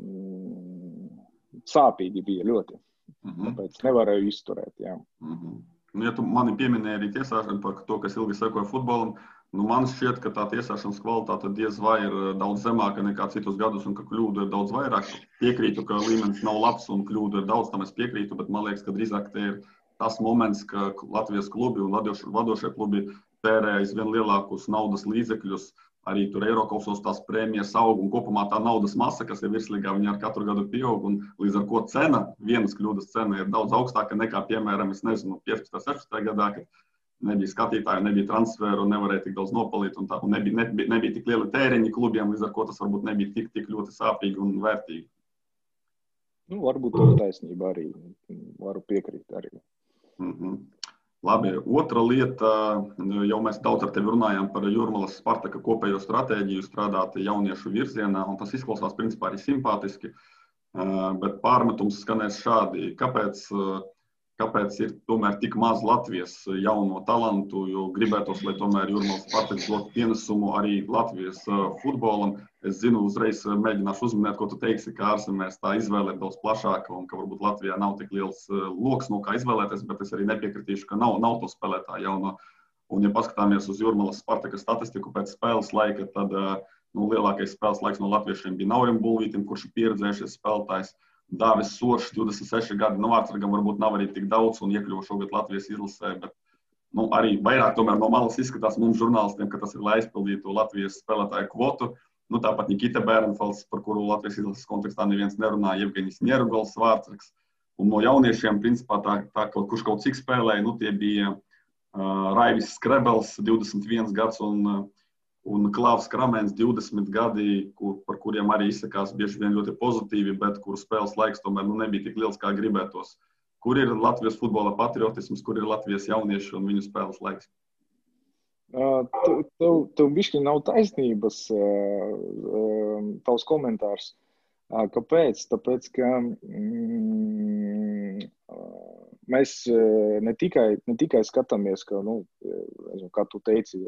un, sāpīgi bija ļoti. Mm -hmm. Tāpēc nevarēju izturēt. Jā. Mm -hmm. Nu, ja tu mani pieminēji arī tiesāšanu par to, kas ilgi sekoja futbolam, nu, man šķiet, ka tā tiesāšanas kvalitāte diez vai ir daudz zemāka nekā citus gadus, un ka kļūdu ir daudz vairāk. Piekrītu, ka līmenis nav labs un kļūdu ir daudz, tam es piekrītu, bet man liekas, ka drīzāk te ir tas moments, ka Latvijas klubi un vadošie klubi tērē aizvien lielākus naudas līdzekļus arī tur Eiropasos tās prēmijas aug un kopumā tā naudas masa, kas ir virslīgā, viņa ar katru gadu pieaug. Līdz ar to cena, vienas kļūdas cena ir daudz augstāka nekā, piemēram, 15, 16 gadā, kad nebija skatītāju, nebija transferu, nevarēja tik daudz nopelnīt un, tā, un nebija, nebija, nebija tik liela tēriņa klubiem, līdz ar to tas varbūt nebija tik, tik ļoti sāpīgi un vērtīgi. Nu, varbūt tā taisnība arī. Varu piekrīt arī. Mm -hmm. Labi, otra lieta, jau mēs daudz ar tevi runājām par Jurmalas Spartaka kopējo stratēģiju strādāt jauniešu virzienā, un tas izklausās principā arī simpātiski, bet pārmetums skanēs šādi. Kāpēc kāpēc ir tomēr tik maz Latvijas jauno talantu, jo gribētos, lai tomēr Jurmāls Spartaks dotu pienesumu arī Latvijas uh, futbolam. Es zinu, uzreiz uh, mēģināšu uzminēt, ko tu teiksi, ka ārzemēs tā izvēle ir daudz plašāka un ka varbūt Latvijā nav tik liels uh, lokus, no kā izvēlēties, bet es arī nepiekritīšu, ka nav, nav to spēlētāju jauno. Un, ja paskatāmies uz Jurmālas Spartaka statistiku pēc spēles laika, tad nu, lielākais spēles laiks no latviešiem bija Naurim Bulvītam, kurš ir pieredzējušies spēlētājs. Dāvis Sošs, 26 gadi, vārdsargam varbūt nav arī tik daudz un iekļuva šogad Latvijas izlasē, bet nu, arī vairāk no malas izskatās mums žurnālistiem, ka tas ir, lai aizpildītu Latvijas spēlētāju kvotu. Nu, tāpat Nikita Bērnfels, par kuru Latvijas izlases kontekstā neviens nerunā, Jevgeņis Nierugols vārdsargs. Un no jauniešiem, principā, tā, tā, kurš kaut cik spēlēja, nu, tie bija uh, Raivis Skrebels, 21 gads un uh, Un Klaus Kramens, 20 gadi, kur, par kuriem arī izsakās bieži vien ļoti pozitīvi, bet kuru spēles laiks tomēr nu, nebija tik liels, kā gribētos. Kur ir Latvijas futbola patriotisms, kur ir Latvijas jaunieši un viņu spēles laiks? Uh, tev, tev, tev bišķi nav taisnības, uh, uh, tavs komentārs. Kāpēc? Tāpēc, ka mm, mēs ne tikai, ne tikai skatāmies, ka, nu, nezinu, kā tu teici,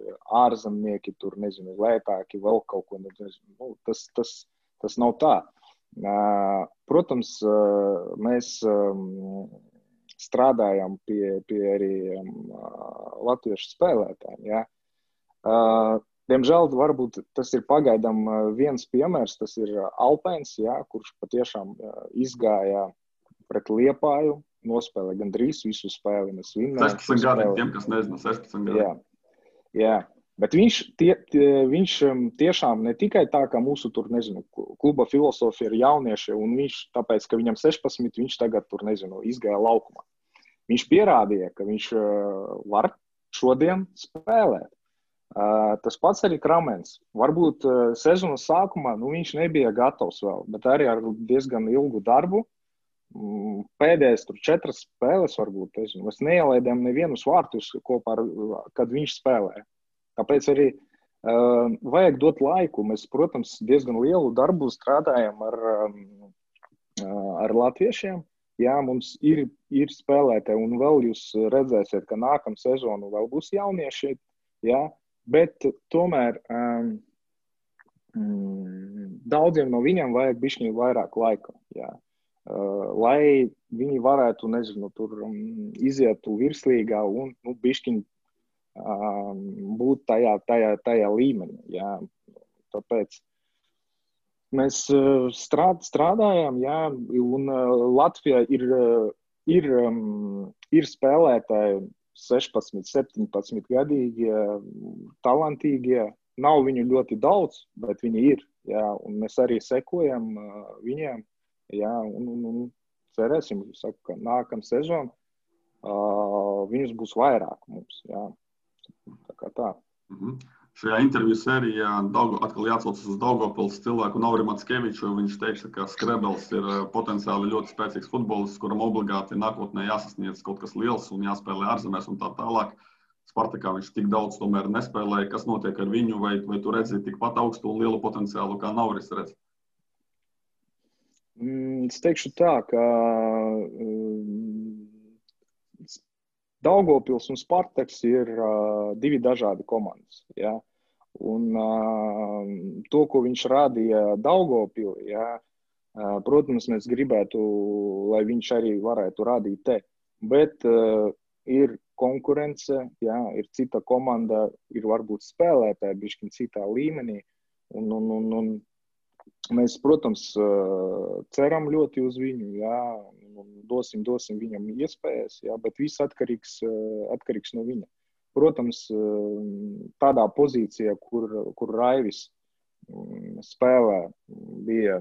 ārzemnieki tur, nezinu, lētāki, vēl kaut ko, nezinu, nu, tas, tas, tas nav tā. Protams, mēs strādājam pie, pie arī latviešu spēlētājiem. Ja? Diemžēl varbūt tas ir pagaidām viens piemērs. Tas ir Alpēns, jā, kurš patiešām izgāja pret Liepāju, nospēlēja gandrīz visu spēli. 16 gadi, tiem, kas nezina, 16 gadi. Jā, jā. Bet viņš, tie, tie, viņš tiešām ne tikai tā, kā mūsu tur, nezinu, kluba filozofija ir jaunieši, un viņš, tāpēc, ka viņam 16, viņš tagad tur, nezinu, izgāja laukumā. Viņš pierādīja, ka viņš var šodien spēlēt. Uh, tas pats arī Kramens. Varbūt uh, sezonas sākumā nu, viņš nebija gatavs vēl, bet arī ar diezgan ilgu darbu. Mm, pēdējās tur četras spēles, varbūt nezinu, mēs neielaidām nevienus vārtus kopā ar, kad viņš spēlēja. Tāpēc arī uh, vajag dot laiku. Mēs, protams, diezgan lielu darbu strādājam ar, um, ar latviešiem. Jā, mums ir, ir spēlētāji, un vēl jūs redzēsiet, ka nākamā sezona vēl būs jaunieši. Jā, bet tomēr um, mm, daudziem no viņiem vajag bišķiņu vairāk laika. Jā. Lai viņi varētu, nezinu, tur um, iziet virslīgā un nu, bišķiņu um, būt tajā, tajā, tajā līmenī. Jā. Tāpēc mēs strād, strādājām, jā, un Latvijā ir, ir, um, ir spēlētāji 16, 17 gadīgie, talantīgie. Nav viņu ļoti daudz, bet viņi ir. Jā, un mēs arī sekojam viņiem. Jā, un, un, un cerēsim, saku, ka nākamā sezona uh, viņus būs vairāk mums. Jā. Tā kā tā. Mm -hmm. Šajā interviju sērijā Daugo, atkal jāatsaucas uz Daugopils cilvēku Nauri Matskeviču. Viņš teiks, ka Skrebels ir potenciāli ļoti spēcīgs futbolists, kuram obligāti nākotnē jāsasniedz kaut kas liels un jāspēlē ārzemēs un tā tālāk. Spartakā viņš tik daudz tomēr nespēlēja. Kas notiek ar viņu? Vai, vai tu redzi tikpat augstu un lielu potenciālu, kā Nauris redz? Mm, es teikšu tā, ka um, Daugopils un Spartaks ir divi dažādi komandas. Ja? Un to, ko viņš rādīja Daugopilī, ja? protams, mēs gribētu, lai viņš arī varētu rādīt te. Bet ir konkurence, jā, ir cita komanda, ir varbūt spēlētāji, bišķiņ citā līmenī. Un, un, un, un mēs, protams, ceram ļoti uz viņu, jā, dosim, dosim viņam iespējas, jā, bet viss atkarīgs, atkarīgs no viņa. Protams, tādā pozīcijā, kur, kur Raivis spēlē, bija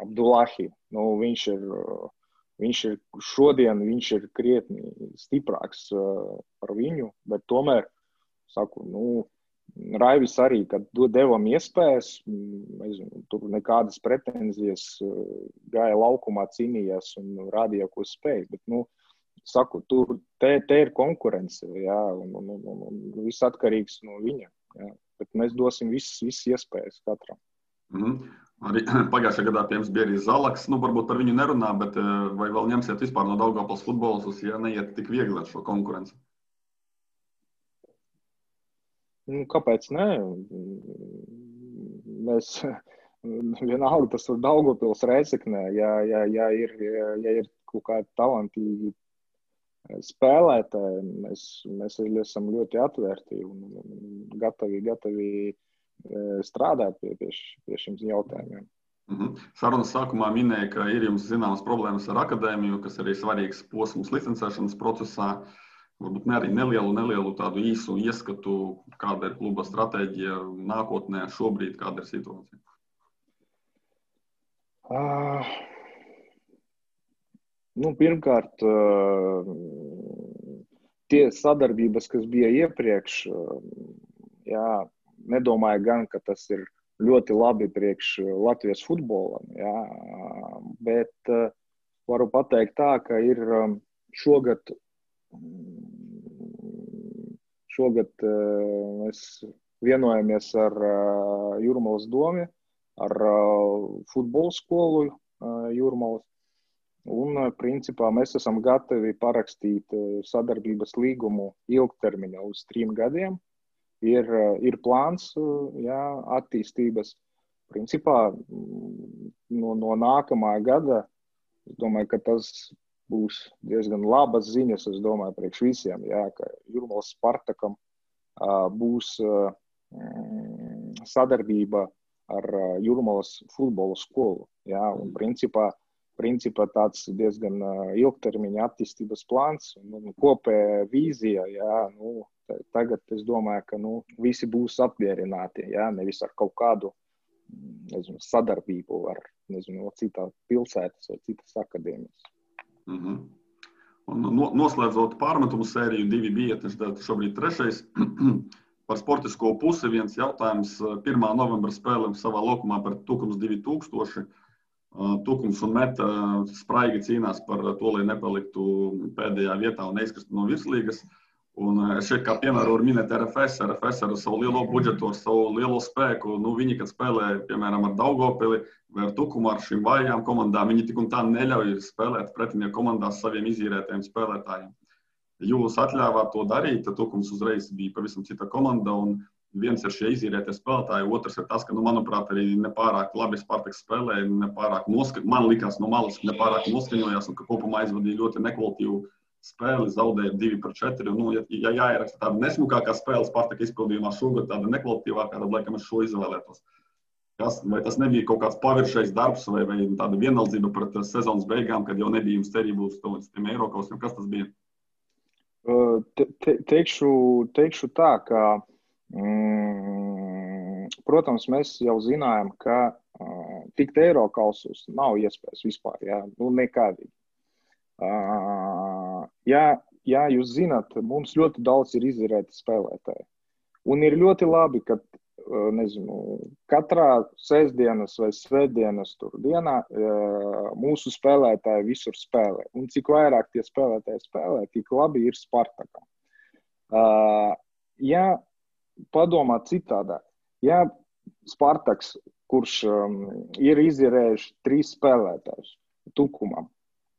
Abdullahi. Nu, viņš ir Viņš ir šodien viņš ir krietni stiprāks par viņu, bet tomēr, saku, nu, Raivis arī, kad devam iespējas, nezinu, tur nekādas pretenzijas, uh, gāja laukumā, cīnījās un rādīja, ko spēj. Bet, nu, saku, tur te, te ir konkurence, jā, un, un, un, un viss atkarīgs no viņa. Jā. Bet mēs dosim visas, visas iespējas katram. Mm -hmm. Arī pagājušajā gadā pie jums bija arī Zalaks. Nu, varbūt par viņu nerunā, bet eh, vai vēl ņemsiet vispār no Daugavpils futbolustus, ja neiet tik viegli ar šo konkurenci? Nu, kāpēc nē? Mēs vienalga tas ir Daugavpils reizeknē. Ja, ja, ja, ir, ja, ir kaut kādi talantīgi spēlētāji, mēs, mēs esam ļoti atvērti un gatavi, gatavi strādāt pie, pie, pie šiem jautājumiem. Mm -hmm. Sarunas sākumā minēja, ka ir jums zināmas problēmas ar akadēmiju, kas arī svarīgs posms licencēšanas procesā. Varbūt ne arī nelielu, nelielu tādu īsu ieskatu, kāda ir kluba stratēģija nākotnē, šobrīd, kāda ir situācija. Uh, nu, pirmkārt, uh, tie sadarbības, kas bija iepriekš, uh, jā, nedomāju gan, ka tas ir ļoti labi priekš Latvijas futbolam, jā, bet uh, varu pateikt tā, ka ir um, šogad, šogad uh, mēs vienojamies ar uh, Jurmalas domu, ar futbola skolu Jurmalas. Un, principā, mēs esam gatavi parakstīt sadarbības līgumu ilgtermiņā uz trim gadiem ir, eh, ir plāns eh, jā, attīstības. Principā no, no nākamā gada es domāju, ka tas būs diezgan labas ziņas. Es domāju, priekš visiem, jā, ka Jurmālas Spartakam būs uh, sadarbība ar Jurmālas futbola skolu. Jā, un principā, principā tāds diezgan ilgtermiņa attīstības plāns un, kopēja vīzija. Jā, nu, tagad es domāju, ka nu, visi būs apmierināti. Ja? Nevis ar kaut kādu nezinu, sadarbību ar nezinu, citām pilsētas vai citas akadēmijas. Mm -hmm. Un no, noslēdzot pārmetumu sēriju, divi bija, tas šobrīd trešais. Par sportisko pusi viens jautājums. 1. novembra spēlēm savā laukumā par Tukums 2000. Tukums un Meta spraigi cīnās par to, lai nepaliktu pēdējā vietā un neizkristu no virslīgas. Uh, Un es šeit kā piemēru varu minēt RFS. RFS ar savu lielo budžetu, ar savu lielo spēku. Nu, viņi, kad spēlē, piemēram, ar Daugopili vai ar Tukumu, ar šīm vājām komandām, viņi tik un tā neļauj spēlēt pretinieku komandās saviem izīrētajiem spēlētājiem. Jūs atļāvāt to darīt, tad Tukums uzreiz bija pavisam cita komanda. Viens ir šie izīrētie spēlētāji, otrs ir tas, ka, nu, manuprāt, arī nepārāk labi Spartaks spēlēja, nepārāk noskaņojās. Man likās, no malas, nepārāk noskaņojās un ka kopumā aizvadīja ļoti nekvalitīvu spēli, zaudēja 2 pret 4. Nu, ja, ja jāieraksta tāda nesmukākā spēle Spartaka izpildījumā šogad, tāda nekvalitīvākā, tad laikam es šo izvēlētos. Kas, vai tas nebija kaut kāds paviršais darbs vai, vai tāda vienaldzība pret sezonas beigām, kad jau nebija jums cerību uz tiem Eiropausiem? Kas tas bija? Te, te, teikšu, teikšu tā, ka, mm, protams, mēs jau zinājām, ka uh, tikt Eiropausos nav iespējas vispār. Jā, nu, nekādīgi. Uh, jā, jā, jūs zināt, mums ļoti daudz ir izvirēti spēlētāji. Un ir ļoti labi, ka nezinu, katrā sestdienas vai svētdienas dienā mūsu spēlētāji visur spēlē. Un cik vairāk tie spēlētāji spēlē, tik labi ir Spartakam. Ja padomā citādāk, ja Spartaks, kurš ir izierējuši trīs spēlētājus tukumam,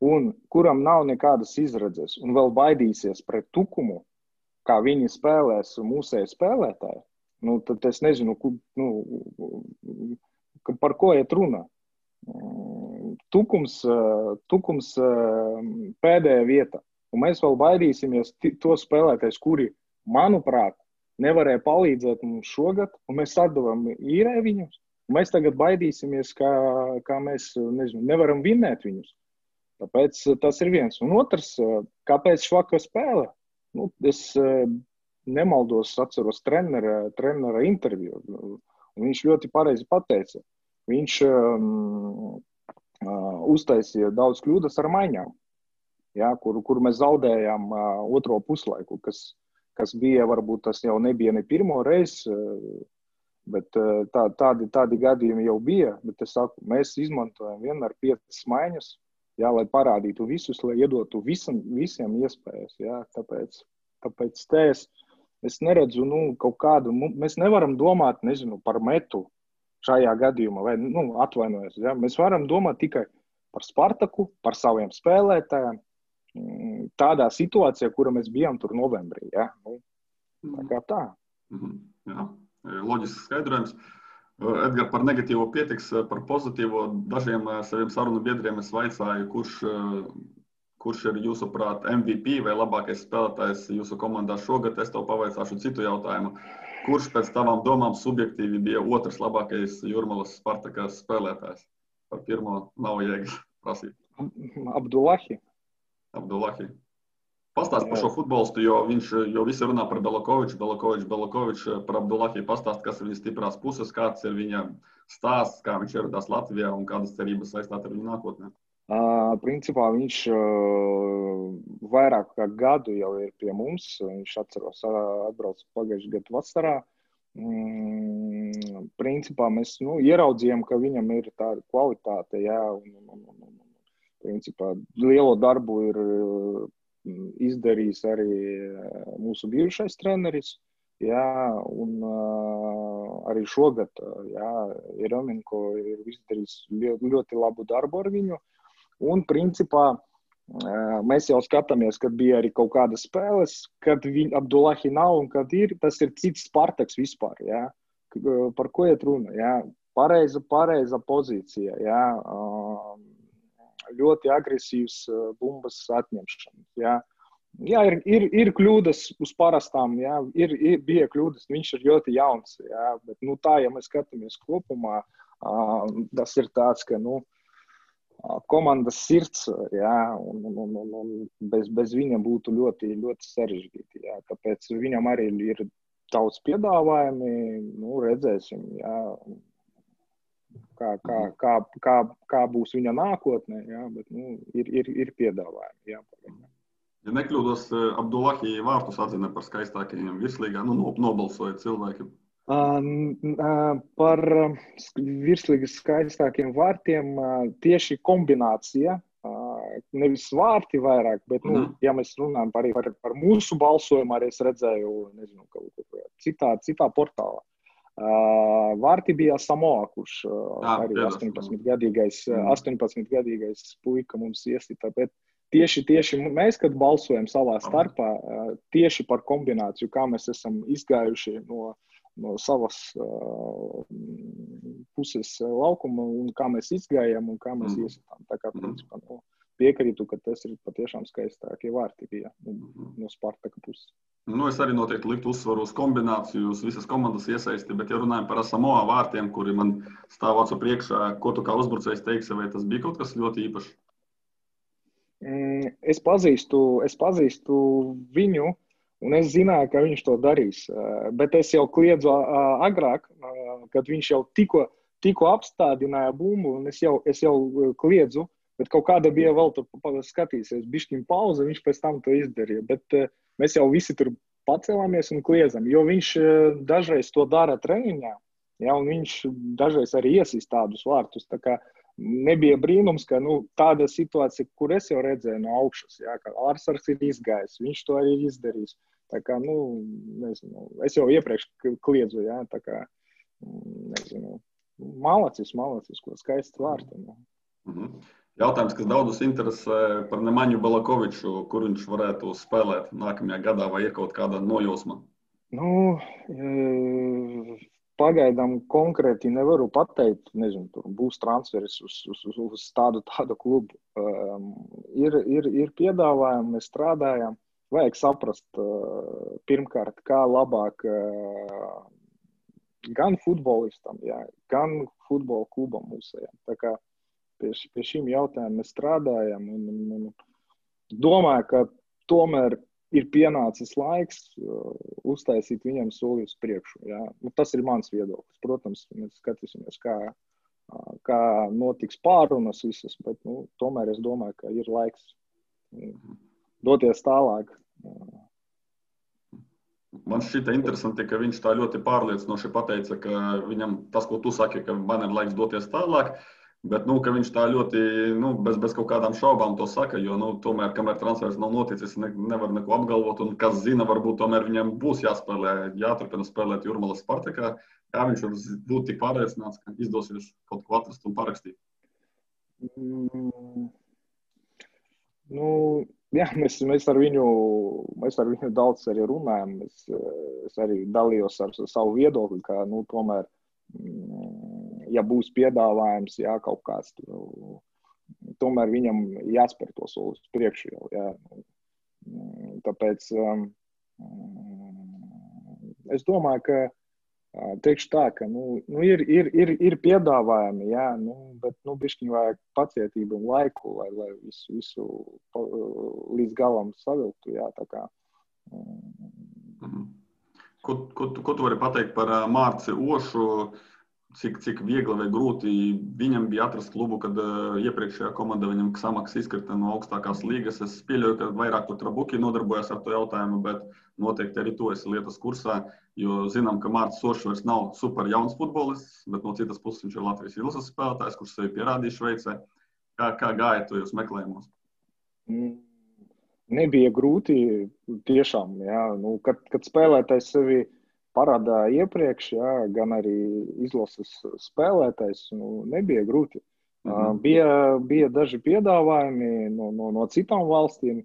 un kuram nav nekādas izredzes, un vēl baidīsies pret tukumu, kā viņi spēlēs mūsēji spēlētāji, nu, tad es nezinu, ku, nu, par ko iet runa. Tukums, tukums pēdējā vieta, un mēs vēl baidīsimies to spēlētājs, kuri, manuprāt, nevarēja palīdzēt mums šogad, un mēs atdevām īrē viņus. Mēs tagad baidīsimies, kā, kā mēs nezinu, nevaram vinnēt viņus. Tāpēc eh, tas ir viens. Un otrs, eh, kāpēc švaka spēle? Nu, es eh, nemaldos, atceros trenera, trenera interviju. Viņš ļoti pareizi pateica. Viņš um, uztaisīja daudz kļūdas ar maiņām, ja, kur, kur mēs zaudējām uh, otro puslaiku, kas, kas bija, varbūt tas jau nebija ne pirmo reizi, uh, bet uh, tā, tādi, tādi gadījumi jau bija. Es saku, mēs izmantojam vienmēr piecas maiņas, jā, lai parādītu visus, lai iedotu visam, visiem iespējas. Jā, tāpēc, tāpēc es, es neredzu nu, kaut kādu, mēs nevaram domāt nezinu, par metu šajā gadījumā, vai nu, atvainojos. Jā. Mēs varam domāt tikai par Spartaku, par saviem spēlētājiem. Mm, tādā situācijā, kurā mēs bijām tur novembrī. Ja? Nu, tā kā tā. Mm -hmm. Jā, loģisks skaidrojums. Uh, Edgars, par negatīvo pietiks, par pozitīvo dažiem eh, saviem sarunu biedriem es vaicāju, kurš, kurš ir jūsuprāt MVP vai labākais spēlētājs jūsu komandā šogad. Es tev pavaicāšu citu jautājumu. Kurš pēc tavām domām subjektīvi bija otrs labākais Jurmalas Spartakas spēlētājs? Par pirmo nav jēgas prasīt. Abdullahi. Abdullahi. Pastāst par šo futbolistu, jo viņš jo visi runā par Belakoviču, Belakoviču, Belakoviču, par Abdullahiju. Pastāst, kas ir viņa stiprās puses, kāds ir viņa stāsts, kā viņš ieradās Latvijā un kādas cerības saistāt ar viņu nākotnē. Uh, principā viņš uh, vairāk kā gadu jau ir pie mums. Viņš atceros, atbrauca pagājušajā gadā vasarā. Mm, principā mēs nu, ieraudzījām, ka viņam ir tāda kvalitāte, jā, un, un, un, un principā lielo darbu ir izdarījis arī mūsu bijušais treneris. Jā, un uh, arī šogad jā, Romanko ir izdarījis ļoti labu darbu ar viņu. Un, principā, uh, mēs jau skatāmies, kad bija arī kaut kādas spēles, kad viņa Abdullahi nav un kad ir. Tas ir cits Spartaks vispār. Jā. Par ko iet runa? Jā. Pareiza, pareiza pozīcija. Jā. Uh, ļoti agresīvs eh, bumbas atņemšanas. Jā. Jā, ir, ir, ir kļūdas uz parastām, jā, ir, ir, bija kļūdas, viņš ir ļoti jauns. Jā, bet, nu, tā, ja mēs skatāmies kopumā, tas ir tāds, ka nu, komandas sirds, jā, un, un, un, un bez, bez viņa būtu ļoti, ļoti sarežģīti. Jā, tāpēc viņam arī ir daudz piedāvājumi, nu, redzēsim. Jā, kā, kā, kā, kā, kā būs viņa nākotnē, jā, bet nu, ir, ir, ir piedāvājumi. Jā, ja nekļūdos, eh, Abdullahi vārtus atzina par skaistākajiem virslīgā, nu, nobalsoja cilvēki. Par virslīgas skaistākiem vārtiem tieši kombinācija, nevis vārti vairāk, bet, nu, mm. ja mēs runājam par, par, par mūsu balsojumu, arī es redzēju, nezinu, kaut kur citā, citā portālā. Uh, Vārti bija Samoa, kurš uh, ah, arī 18-gadīgais, mm. 18-gadīgais puika mums iesita. Bet tieši, tieši mēs, kad balsojam savā starpā, uh, tieši par kombināciju, kā mēs esam izgājuši no, no savas uh, puses laukuma un kā mēs izgājām un kā mēs mm. iesitām. Tā kā, principā, no, piekrītu, ka tas ir patiešām skaistākie vārti bija no, no Spartaka puses. Nu, es arī noteikti liktu uzsvaru uz kombināciju, uz visas komandas iesaisti, bet, ja runājam par Samoa vārtiem, kuri man stāv acu priekšā, ko tu kā uzbrucējs teiksi, vai tas bija kaut kas ļoti īpašs? Mm, es pazīstu, es pazīstu viņu, un es zināju, ka viņš to darīs. Bet es jau kliedzu agrāk, kad viņš jau tikko, tikko apstādināja bumbu, un es jau, es jau kliedzu, Bet kaut kāda bija vēl tur skatīsies, bišķiņa pauze, viņš pēc tam to izdarīja. Bet uh, mēs jau visi tur pacēlāmies un kliedzam, jo viņš uh, dažreiz to dara treniņā, ja, un viņš dažreiz arī iesīs tādus vārtus. Tā kā nebija brīnums, ka nu, tāda situācija, kur es jau redzēju no augšas, ja, ka Arsars ir izgājis, viņš to arī izdarīs. Tā kā, nu, nezinu, es jau iepriekš kliedzu, ja, tā kā, mm, nezinu, malacis, malacis, ko skaists vārti. Nu. Mm -hmm. Jautājums, kas daudzus interesē par Nemaņu Balakoviču, kur viņš varētu spēlēt nākamajā gadā, vai ir kaut kāda nojūsma? Nu, e, pagaidām konkrēti nevaru pateikt. Nezinu, tur būs transferis uz, uz, uz, uz tādu, tādu klubu. Um, ir, ir, ir piedāvājumi, mēs strādājam. Vajag saprast, uh, pirmkārt, kā labāk gan futbolistam, jā, gan futbola klubam mūsējiem pie, pie šīm jautājumiem mēs strādājam. Un, un, un domāju, ka tomēr ir pienācis laiks uh, uztaisīt viņam soli uz priekšu. Ja? Nu, tas ir mans viedoklis. Protams, mēs skatīsimies, kā, uh, kā notiks pārunas visas, bet nu, tomēr es domāju, ka ir laiks uh, doties tālāk. Man šķita interesanti, ka viņš tā ļoti pārliecinoši pateica, ka viņam tas, ko tu saki, ka man ir laiks doties tālāk, uh, Bet nu, viņš tā ļoti nu, bez, bez kaut kādām šaubām to saka, jo nu, tomēr, kamēr transfers nav noticis, ne, nevar neko apgalvot. Un kas zina, varbūt tomēr viņam būs jāspēlē, jāturpina spēlēt Jurmalas Spartakā. Kā viņš var būt tik pārliecināts, ka izdosies kaut ko atrast un parakstīt? Mm. Nu, jā, mēs, mēs, ar viņu, mēs ar viņu daudz arī runājam. Es, es arī dalījos ar savu viedokli, ka nu, tomēr. Mm, ja būs piedāvājums, jā, kaut kāds, tomēr viņam jāspēr to soli uz priekšu. Jau, jā. Tāpēc um, es domāju, ka teikšu tā, ka nu, nu ir, ir, ir, ir piedāvājumi, jā, nu, bet nu, bišķiņ vajag pacietību un laiku, lai, lai visu, visu līdz galam savilktu. Jā, kā, um, Ko, ko, ko tu vari pateikt par Mārci Ošu? Cik, cik viegli vai grūti viņam bija atrast klubu, kad uh, iepriekšējā komanda viņam samaks izkrita no augstākās līgas. Es pieļauju, ka vairāk tur trabuki nodarbojas ar to jautājumu, bet noteikti arī to esi lietas kursā. Jo zinām, ka Mārcis Sošs vairs nav super jauns futbolists, bet no citas puses viņš ir Latvijas izlases spēlētājs, kurš sevi pierādīja Šveicē. Kā, kā gāja tajos meklējumos? Mm. Nebija grūti, tiešām. Jā. Nu, kad, kad spēlētājs sevi uh, parādā iepriekš, jā, gan arī izlases spēlētājs. Nu, nebija grūti. Mm -hmm. bija, bija daži piedāvājumi no, no, no citām valstīm,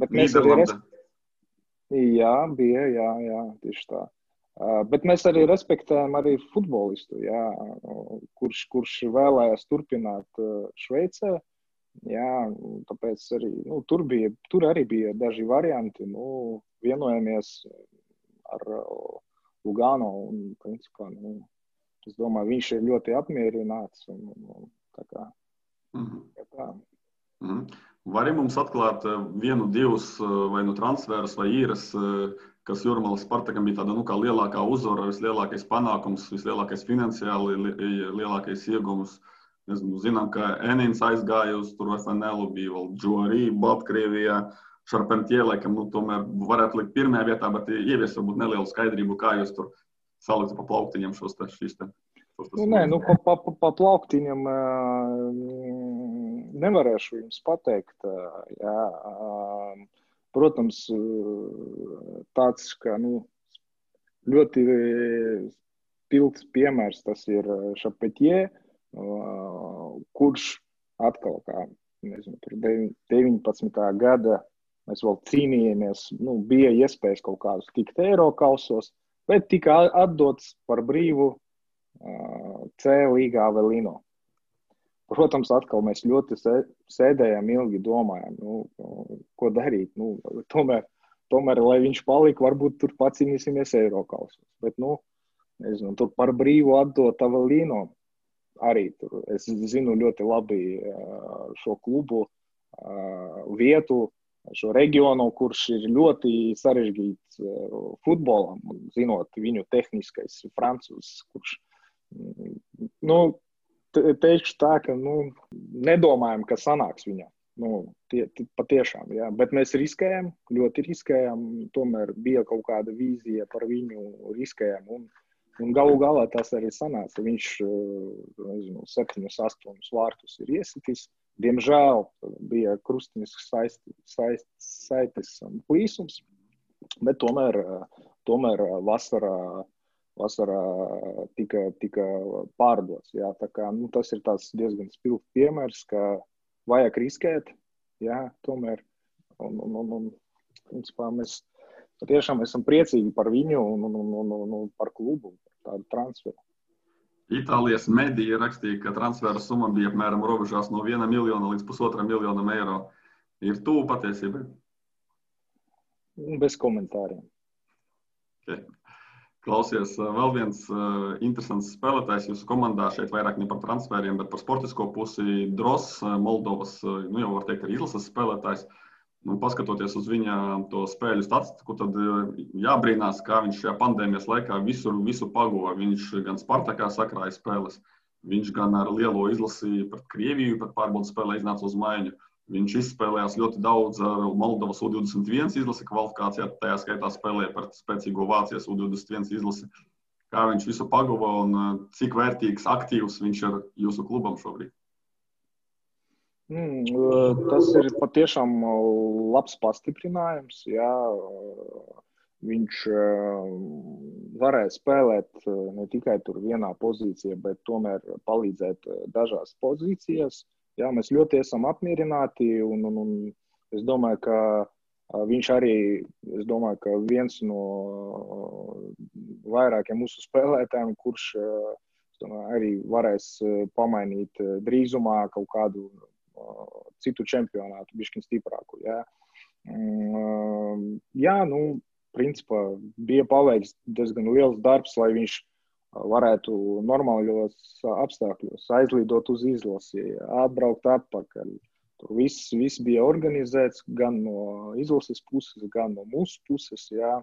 bet mēs arī respektējam. Jā, bija, jā, jā, tieši tā. Bet mēs arī respektējam arī futbolistu, jā, kurš, kurš vēlējās turpināt Šveicē. Jā, tāpēc arī nu, tur, bija, tur arī bija daži varianti. Nu, vienojamies ar uh, Lugano. Un, principā, nu, es domāju, viņš ir ļoti apmierināts. Un, un, tā kā, mm -hmm. tā. Mm -hmm. Var arī mums atklāt uh, vienu, divus uh, vai nu transferus vai īres, kas Jurmalas Spartakam bija tāda nu, lielākā uzvara, vislielākais panākums, vislielākais finansiāli lielākais iegūms. Nezinu, zinām, ka Enīns aizgāja uz FNL, bija vēl Džorī, Baltkrievijā. Uh, Šarpentie, laikam, nu, tomēr varētu likt pirmajā vietā, bet ievies varbūt nelielu skaidrību, kā jūs tur salikt pa plauktiņiem šos te, šīs te Nu, nē, nu, pa, pa, pa, pa plauktiņam nevarēšu jums pateikt. Jā, protams, tāds, ka nu, ļoti spilgts piemērs tas ir Šapetie, kurš atkal, kā nezinu, 19. gada mēs vēl cīnījāmies, nu, bija iespējas kaut kādus tikt Eiropausos, bet tika atdots par brīvu uh, C līgā Velino. Protams, atkal mēs ļoti sēdējām, ilgi domājām, nu, ko darīt. Nu, tomēr, tomēr, lai viņš palika, varbūt tur pacīnīsimies Eiropausos. Bet, nu, nezinu, tur par brīvu atdot Avelino arī tur. Es zinu ļoti labi šo klubu vietu, šo reģionu, kurš ir ļoti sarežģīts futbolam, zinot viņu tehniskais francūzs, kurš, nu, teikšu tā, ka, nu, nedomājam, ka sanāks viņam. Nu, tie, tie, patiešām, jā. bet mēs riskējām, ļoti riskējām. Tomēr bija kaut kāda vīzija par viņu, riskējām. Un, uh, Un galu galā tas arī sanāca. Viņš eh, nezinu, septiņus, astoņus vārtus ir iesitis. Diemžēl bija krustiņas saites saist, saist, plīsums, bet tomēr, tomēr vasarā, vasarā tika, tika pārdots. Jā, kā, nu, tas ir diezgan spilgts piemērs, ka vajag riskēt. Jā, tomēr un, un, un, un, principā, mēs patiešām esam priecīgi par viņu un, un, un, un, un par klubu, par tādu transferu. Itālijas medija rakstīja, ka transfera summa bija apmēram robežās no 1 miljona līdz 1,5 miljonam eiro. Ir tuvu patiesībai? Bez komentāriem. Okay. Klausies, vēl viens uh, interesants spēlētājs jūsu komandā. Šeit vairāk ne par transferiem, bet par sportisko pusi. Dros, Moldovas, nu jau var teikt, ir izlases spēlētājs. Uh, nu, paskatoties uz viņa spēļu statistiku, tad eh, jābrīnās, kā viņš šajā pandēmijas laikā visur visu pagoja. Viņš gan Spartakā sakrāja spēles, viņš gan ar lielo izlasi pret Krieviju, pret pārbaudas spēlē iznāca uz maiņu. Viņš izspēlējās ļoti daudz ar Moldovas U21 izlasi kvalifikācijā, tajā skaitā spēlēja pret spēcīgo Vācijas U21 izlasi. Kā viņš visu paguva un eh, cik vērtīgs, aktīvs viņš ir jūsu klubam šobrīd? Tas ir patiešām labs pastiprinājums. Jā. Viņš varēja spēlēt ne tikai vienā pozīcijā, bet tomēr palīdzēt dažās pozīcijās. Jā, mēs ļoti esam apmierināti. Un, un, un es domāju, ka viņš arī domāju, viens no vairākiem mūsu spēlētājiem, kurš domāju, arī varēs pamainīt drīzumā kaut kādu citu čempionātu, bišķiņu stiprāku. Jā, jā nu, principā bija paveikts diezgan liels darbs, lai viņš varētu normālos apstākļos aizlidot uz izlasi, atbraukt atpakaļ. Tur viss, viss bija organizēts gan no izlases puses, gan no mūsu puses. Jā.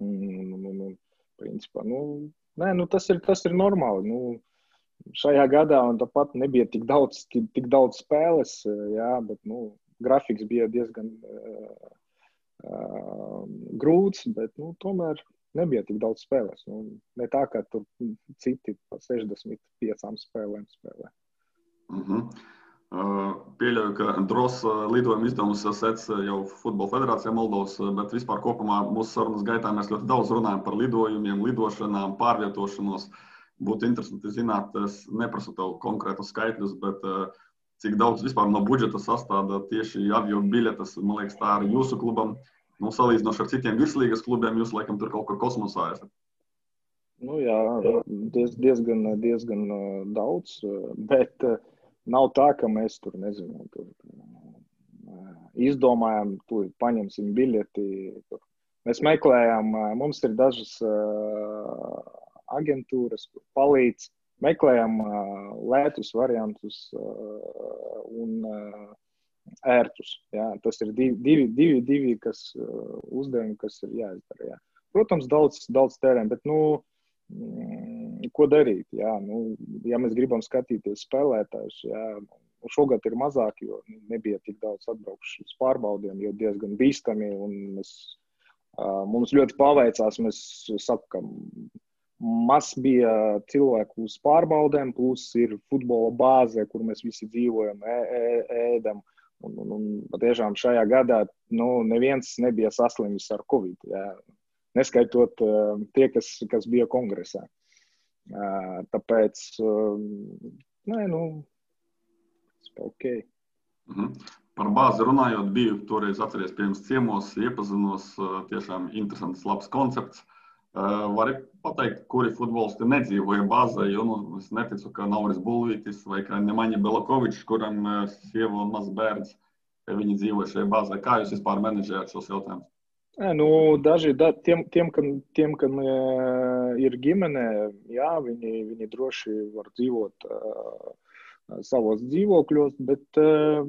Un, un, un, principā, nu, nē, nu, tas, ir, tas ir normāli. Nu, šajā gadā, un tāpat nebija tik daudz, tik, daudz spēles, jā, bet nu, grafiks bija diezgan uh, uh, grūts, bet nu, tomēr nebija tik daudz spēles. Nu, ne tā, ka tur citi pa 65 spēlēm spēlē. Mm -hmm. Uh, pieļauju, ka drosas lidojuma izdevumus sec jau Futbola federācijā Moldovas, bet vispār kopumā mūsu sarunas gaitā mēs ļoti daudz runājam par lidojumiem, lidošanām, pārvietošanos. Uh, Būtu interesanti zināt, es neprasu tev konkrētus skaitļus, bet uh, cik daudz vispār no budžeta sastāvda tieši avio biļetes. Man liekas, tā arī jūsu klubam, nu, salīdzinoši ar citiem virslīgas klubiem, jūs laikam tur kaut kur kosmosā esat. Nu, jā, diez, diezgan, diezgan uh, daudz, uh, bet nav tā, ka mēs tur nezinām. Tur, izdomājam, tur paņemsim biļeti. Tur. Mēs meklējām, mums ir dažas aģentūras, kur palīdz. Meklējam lētus variantus un ērtus. Jā. Tas ir divi, divi, divi, divi kas, uzdevumi, kas ir jāizdara. Jā. Protams, daudz, daudz tērēm, bet nu, mm, ko darīt? Jā, nu, ja mēs gribam skatīties spēlētājus, jā, šogad ir mazāk, jo nebija tik daudz atbraukšu uz pārbaudiem, jo diezgan bīstami. Mēs, mums ļoti paveicās, mēs sakām, Maz bija cilvēku uz pārbaudēm, plus ir futbola bāze, kur mēs visi dzīvojam, ēdam. Un, un, un patiešām šajā gadā nu, neviens nebija saslimis ar covid. Jā. Neskaitot uh, tie, kas, kas bija kongresā. Uh, tāpēc, uh, nē, nu, ok. Mhm. Par bāzi runājot, biju toreiz atceries pirms ciemos, iepazinos. Tiešām interesants, labs koncepts. Vari pateikt, kuri futbolisti nedzīvoja bāzē, jo nu, es neticu, ka Nauris Bulvītis vai Nemaņa Belakovičs, kuram sieva un mazs bērns, viņi dzīvoja šajā bāzē. Kā jūs vispār menedžējat šos jautājumus? Nu, daži da, tiem, tiem, kam, tiem, kam ir ģimene, jā, viņi, viņi droši var dzīvot savos dzīvokļos, bet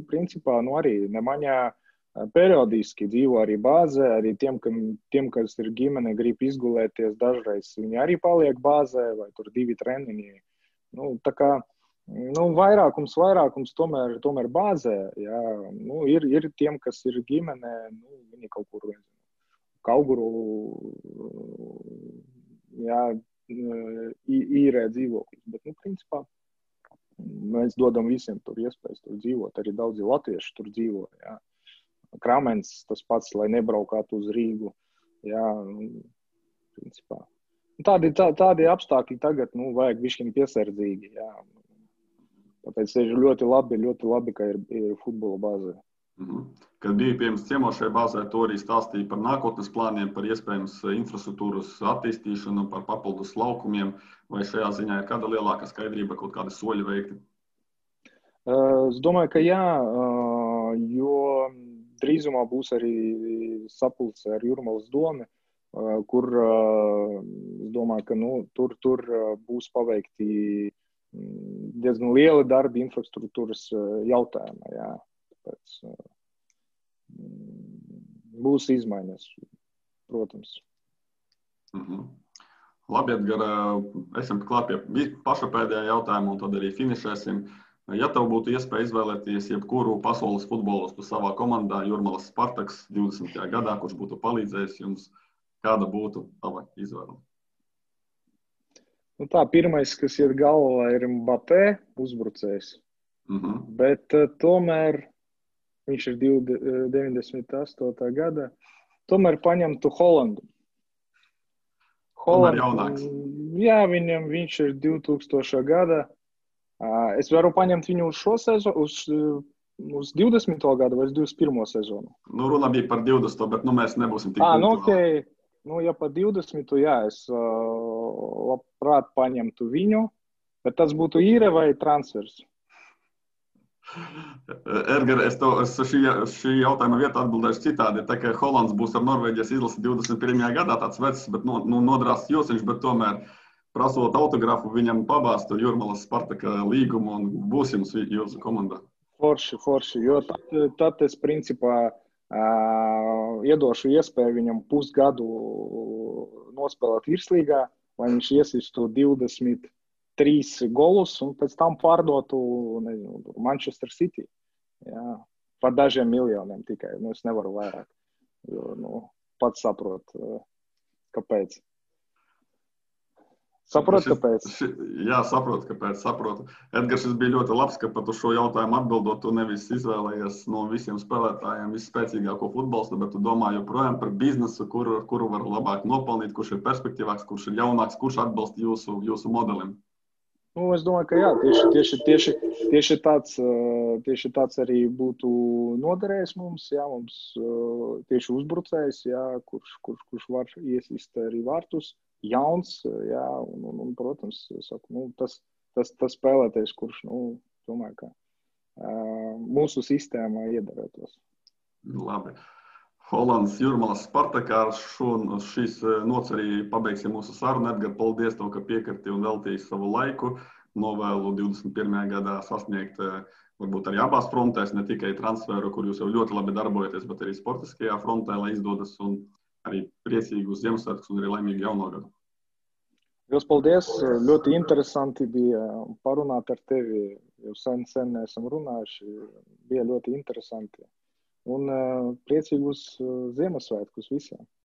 principā nu, arī nemaņā periodiski dzīvo arī bāzē. Arī tiem, kam, tiem, kas ir ģimene, grib izgulēties, dažreiz viņi arī paliek bāzē vai tur divi treniņi. Nu, tā kā nu, vairākums, vairākums tomēr, tomēr bāzē. Jā. Nu, ir, ir tiem, kas ir ģimenē, nu, viņi kaut kur kauguru jā, īrē dzīvokļus. Bet, nu, principā, Mēs dodam visiem tur iespējas tur dzīvot. Arī daudzi latvieši tur dzīvo. Jā. Kramens tas pats, lai nebraukātu uz Rīgu. Jā, principā. Tādi, tā, tādi apstākļi tagad nu, vajag višķiņi piesardzīgi. Jā. Tāpēc ir ļoti labi, ļoti labi ka ir, ir futbola bāzē. Mm -hmm. Kad bija pirms ciemos šajā bāzē, to arī stāstīja par nākotnes plāniem, par iespējams infrastruktūras attīstīšanu, par papildus laukumiem. Vai šajā ziņā ir kāda lielāka skaidrība, kaut kādi soļi veikti? Es domāju, ka jā, jo drīzumā būs arī sapulce ar Jurmalas domu, kur es domāju, ka nu, tur, tur būs paveikti diezgan lieli darbi infrastruktūras jautājumā. Jā. Tāpēc būs izmaiņas, protams. Mm -hmm. Labi, Edgar, esam klāt pie paša pēdējā jautājuma, un tad arī finišēsim. Ja tev būtu iespēja izvēlēties jebkuru pasaules futbolistu savā komandā, Jurmalas Spartaks 20. gadā, kurš būtu palīdzējis jums, kāda būtu tava izvēle? Nu tā, pirmais, kas iet galvā, ir Mbappé uzbrucējs. Mm -hmm. Bet uh, tomēr viņš ir 98. gada, tomēr paņemtu Holandu. Holandu jā, viņam viņš ir 2000. gada. Es varu paņemt viņu uz šo sezonu, uz, uz 20. gadu vai uz 21. sezonu. Nu, runa bija par 20, bet nu, mēs nebūsim tik tālu. Nu, okay. nu, ja par 20, jā, es uh, labprāt paņemtu viņu, bet tas būtu īre vai transfers. Edgars, es, to, es šī, šī jautājuma vietā atbildēšu citādi. Tā kā Hollands būs ar Norvēģijas izlasi 21. gadā, tāds vecs, bet nu, nu, nodrāsts josiņš, bet tomēr prasot autografu viņam pabāstu Jurmalas Spartaka līgumu un būs jums jūsu komandā. Forši, forši, jo tad, tad es principā uh, iedošu iespēju viņam pusgadu nospēlēt virslīgā, lai viņš iesistu 20 trīs golus un pēc tam pārdotu nezinu, Manchester City. Jā, par dažiem miljoniem tikai. Nu, es nevaru vairāk. Jo, nu, pats saprotu, kāpēc. Saprotu, kāpēc. Šis, jā, saprotu, kāpēc. Saprotu. Edgars, šis bija ļoti labs, ka pat uz šo jautājumu atbildot, tu nevis izvēlējies no visiem spēlētājiem visspēcīgāko futbolistu, bet tu domā joprojām par biznesu, kuru, kuru var labāk nopelnīt, kurš ir perspektīvāks, kurš ir jaunāks, kurš atbilst jūsu, jūsu modelim. Nu, es domāju, ka jā, tieši, tieši, tieši, tieši, tāds, tieši tāds arī būtu noderējis mums. Jā, mums tieši uzbrucējs, jā, kurš, kurš, kurš var iesist arī vārtus, jauns. Jā, un, un, un, protams, saku, nu, tas, tas, tas spēlētājs, kurš nu, domāju, ka, uh, mūsu sistēmā iedarētos. Labi. Holandas Jurmalas Spartakā ar šo šīs nots arī pabeigsim mūsu sarunu. Edgars, paldies tev, ka piekriti un veltīji savu laiku. Novēlu 21. gadā sasniegt varbūt arī abās frontēs, ne tikai transferu, kur jūs jau ļoti labi darbojaties, bet arī sportiskajā frontē, lai izdodas un arī priecīgus Ziemassvētkus un arī laimīgu jauno gadu. Jūs paldies! Ļoti interesanti bija parunāt ar tevi. Jau sen, sen esam runājuši. Bija ļoti interesanti un priecīgus Ziemassvētkus visiem!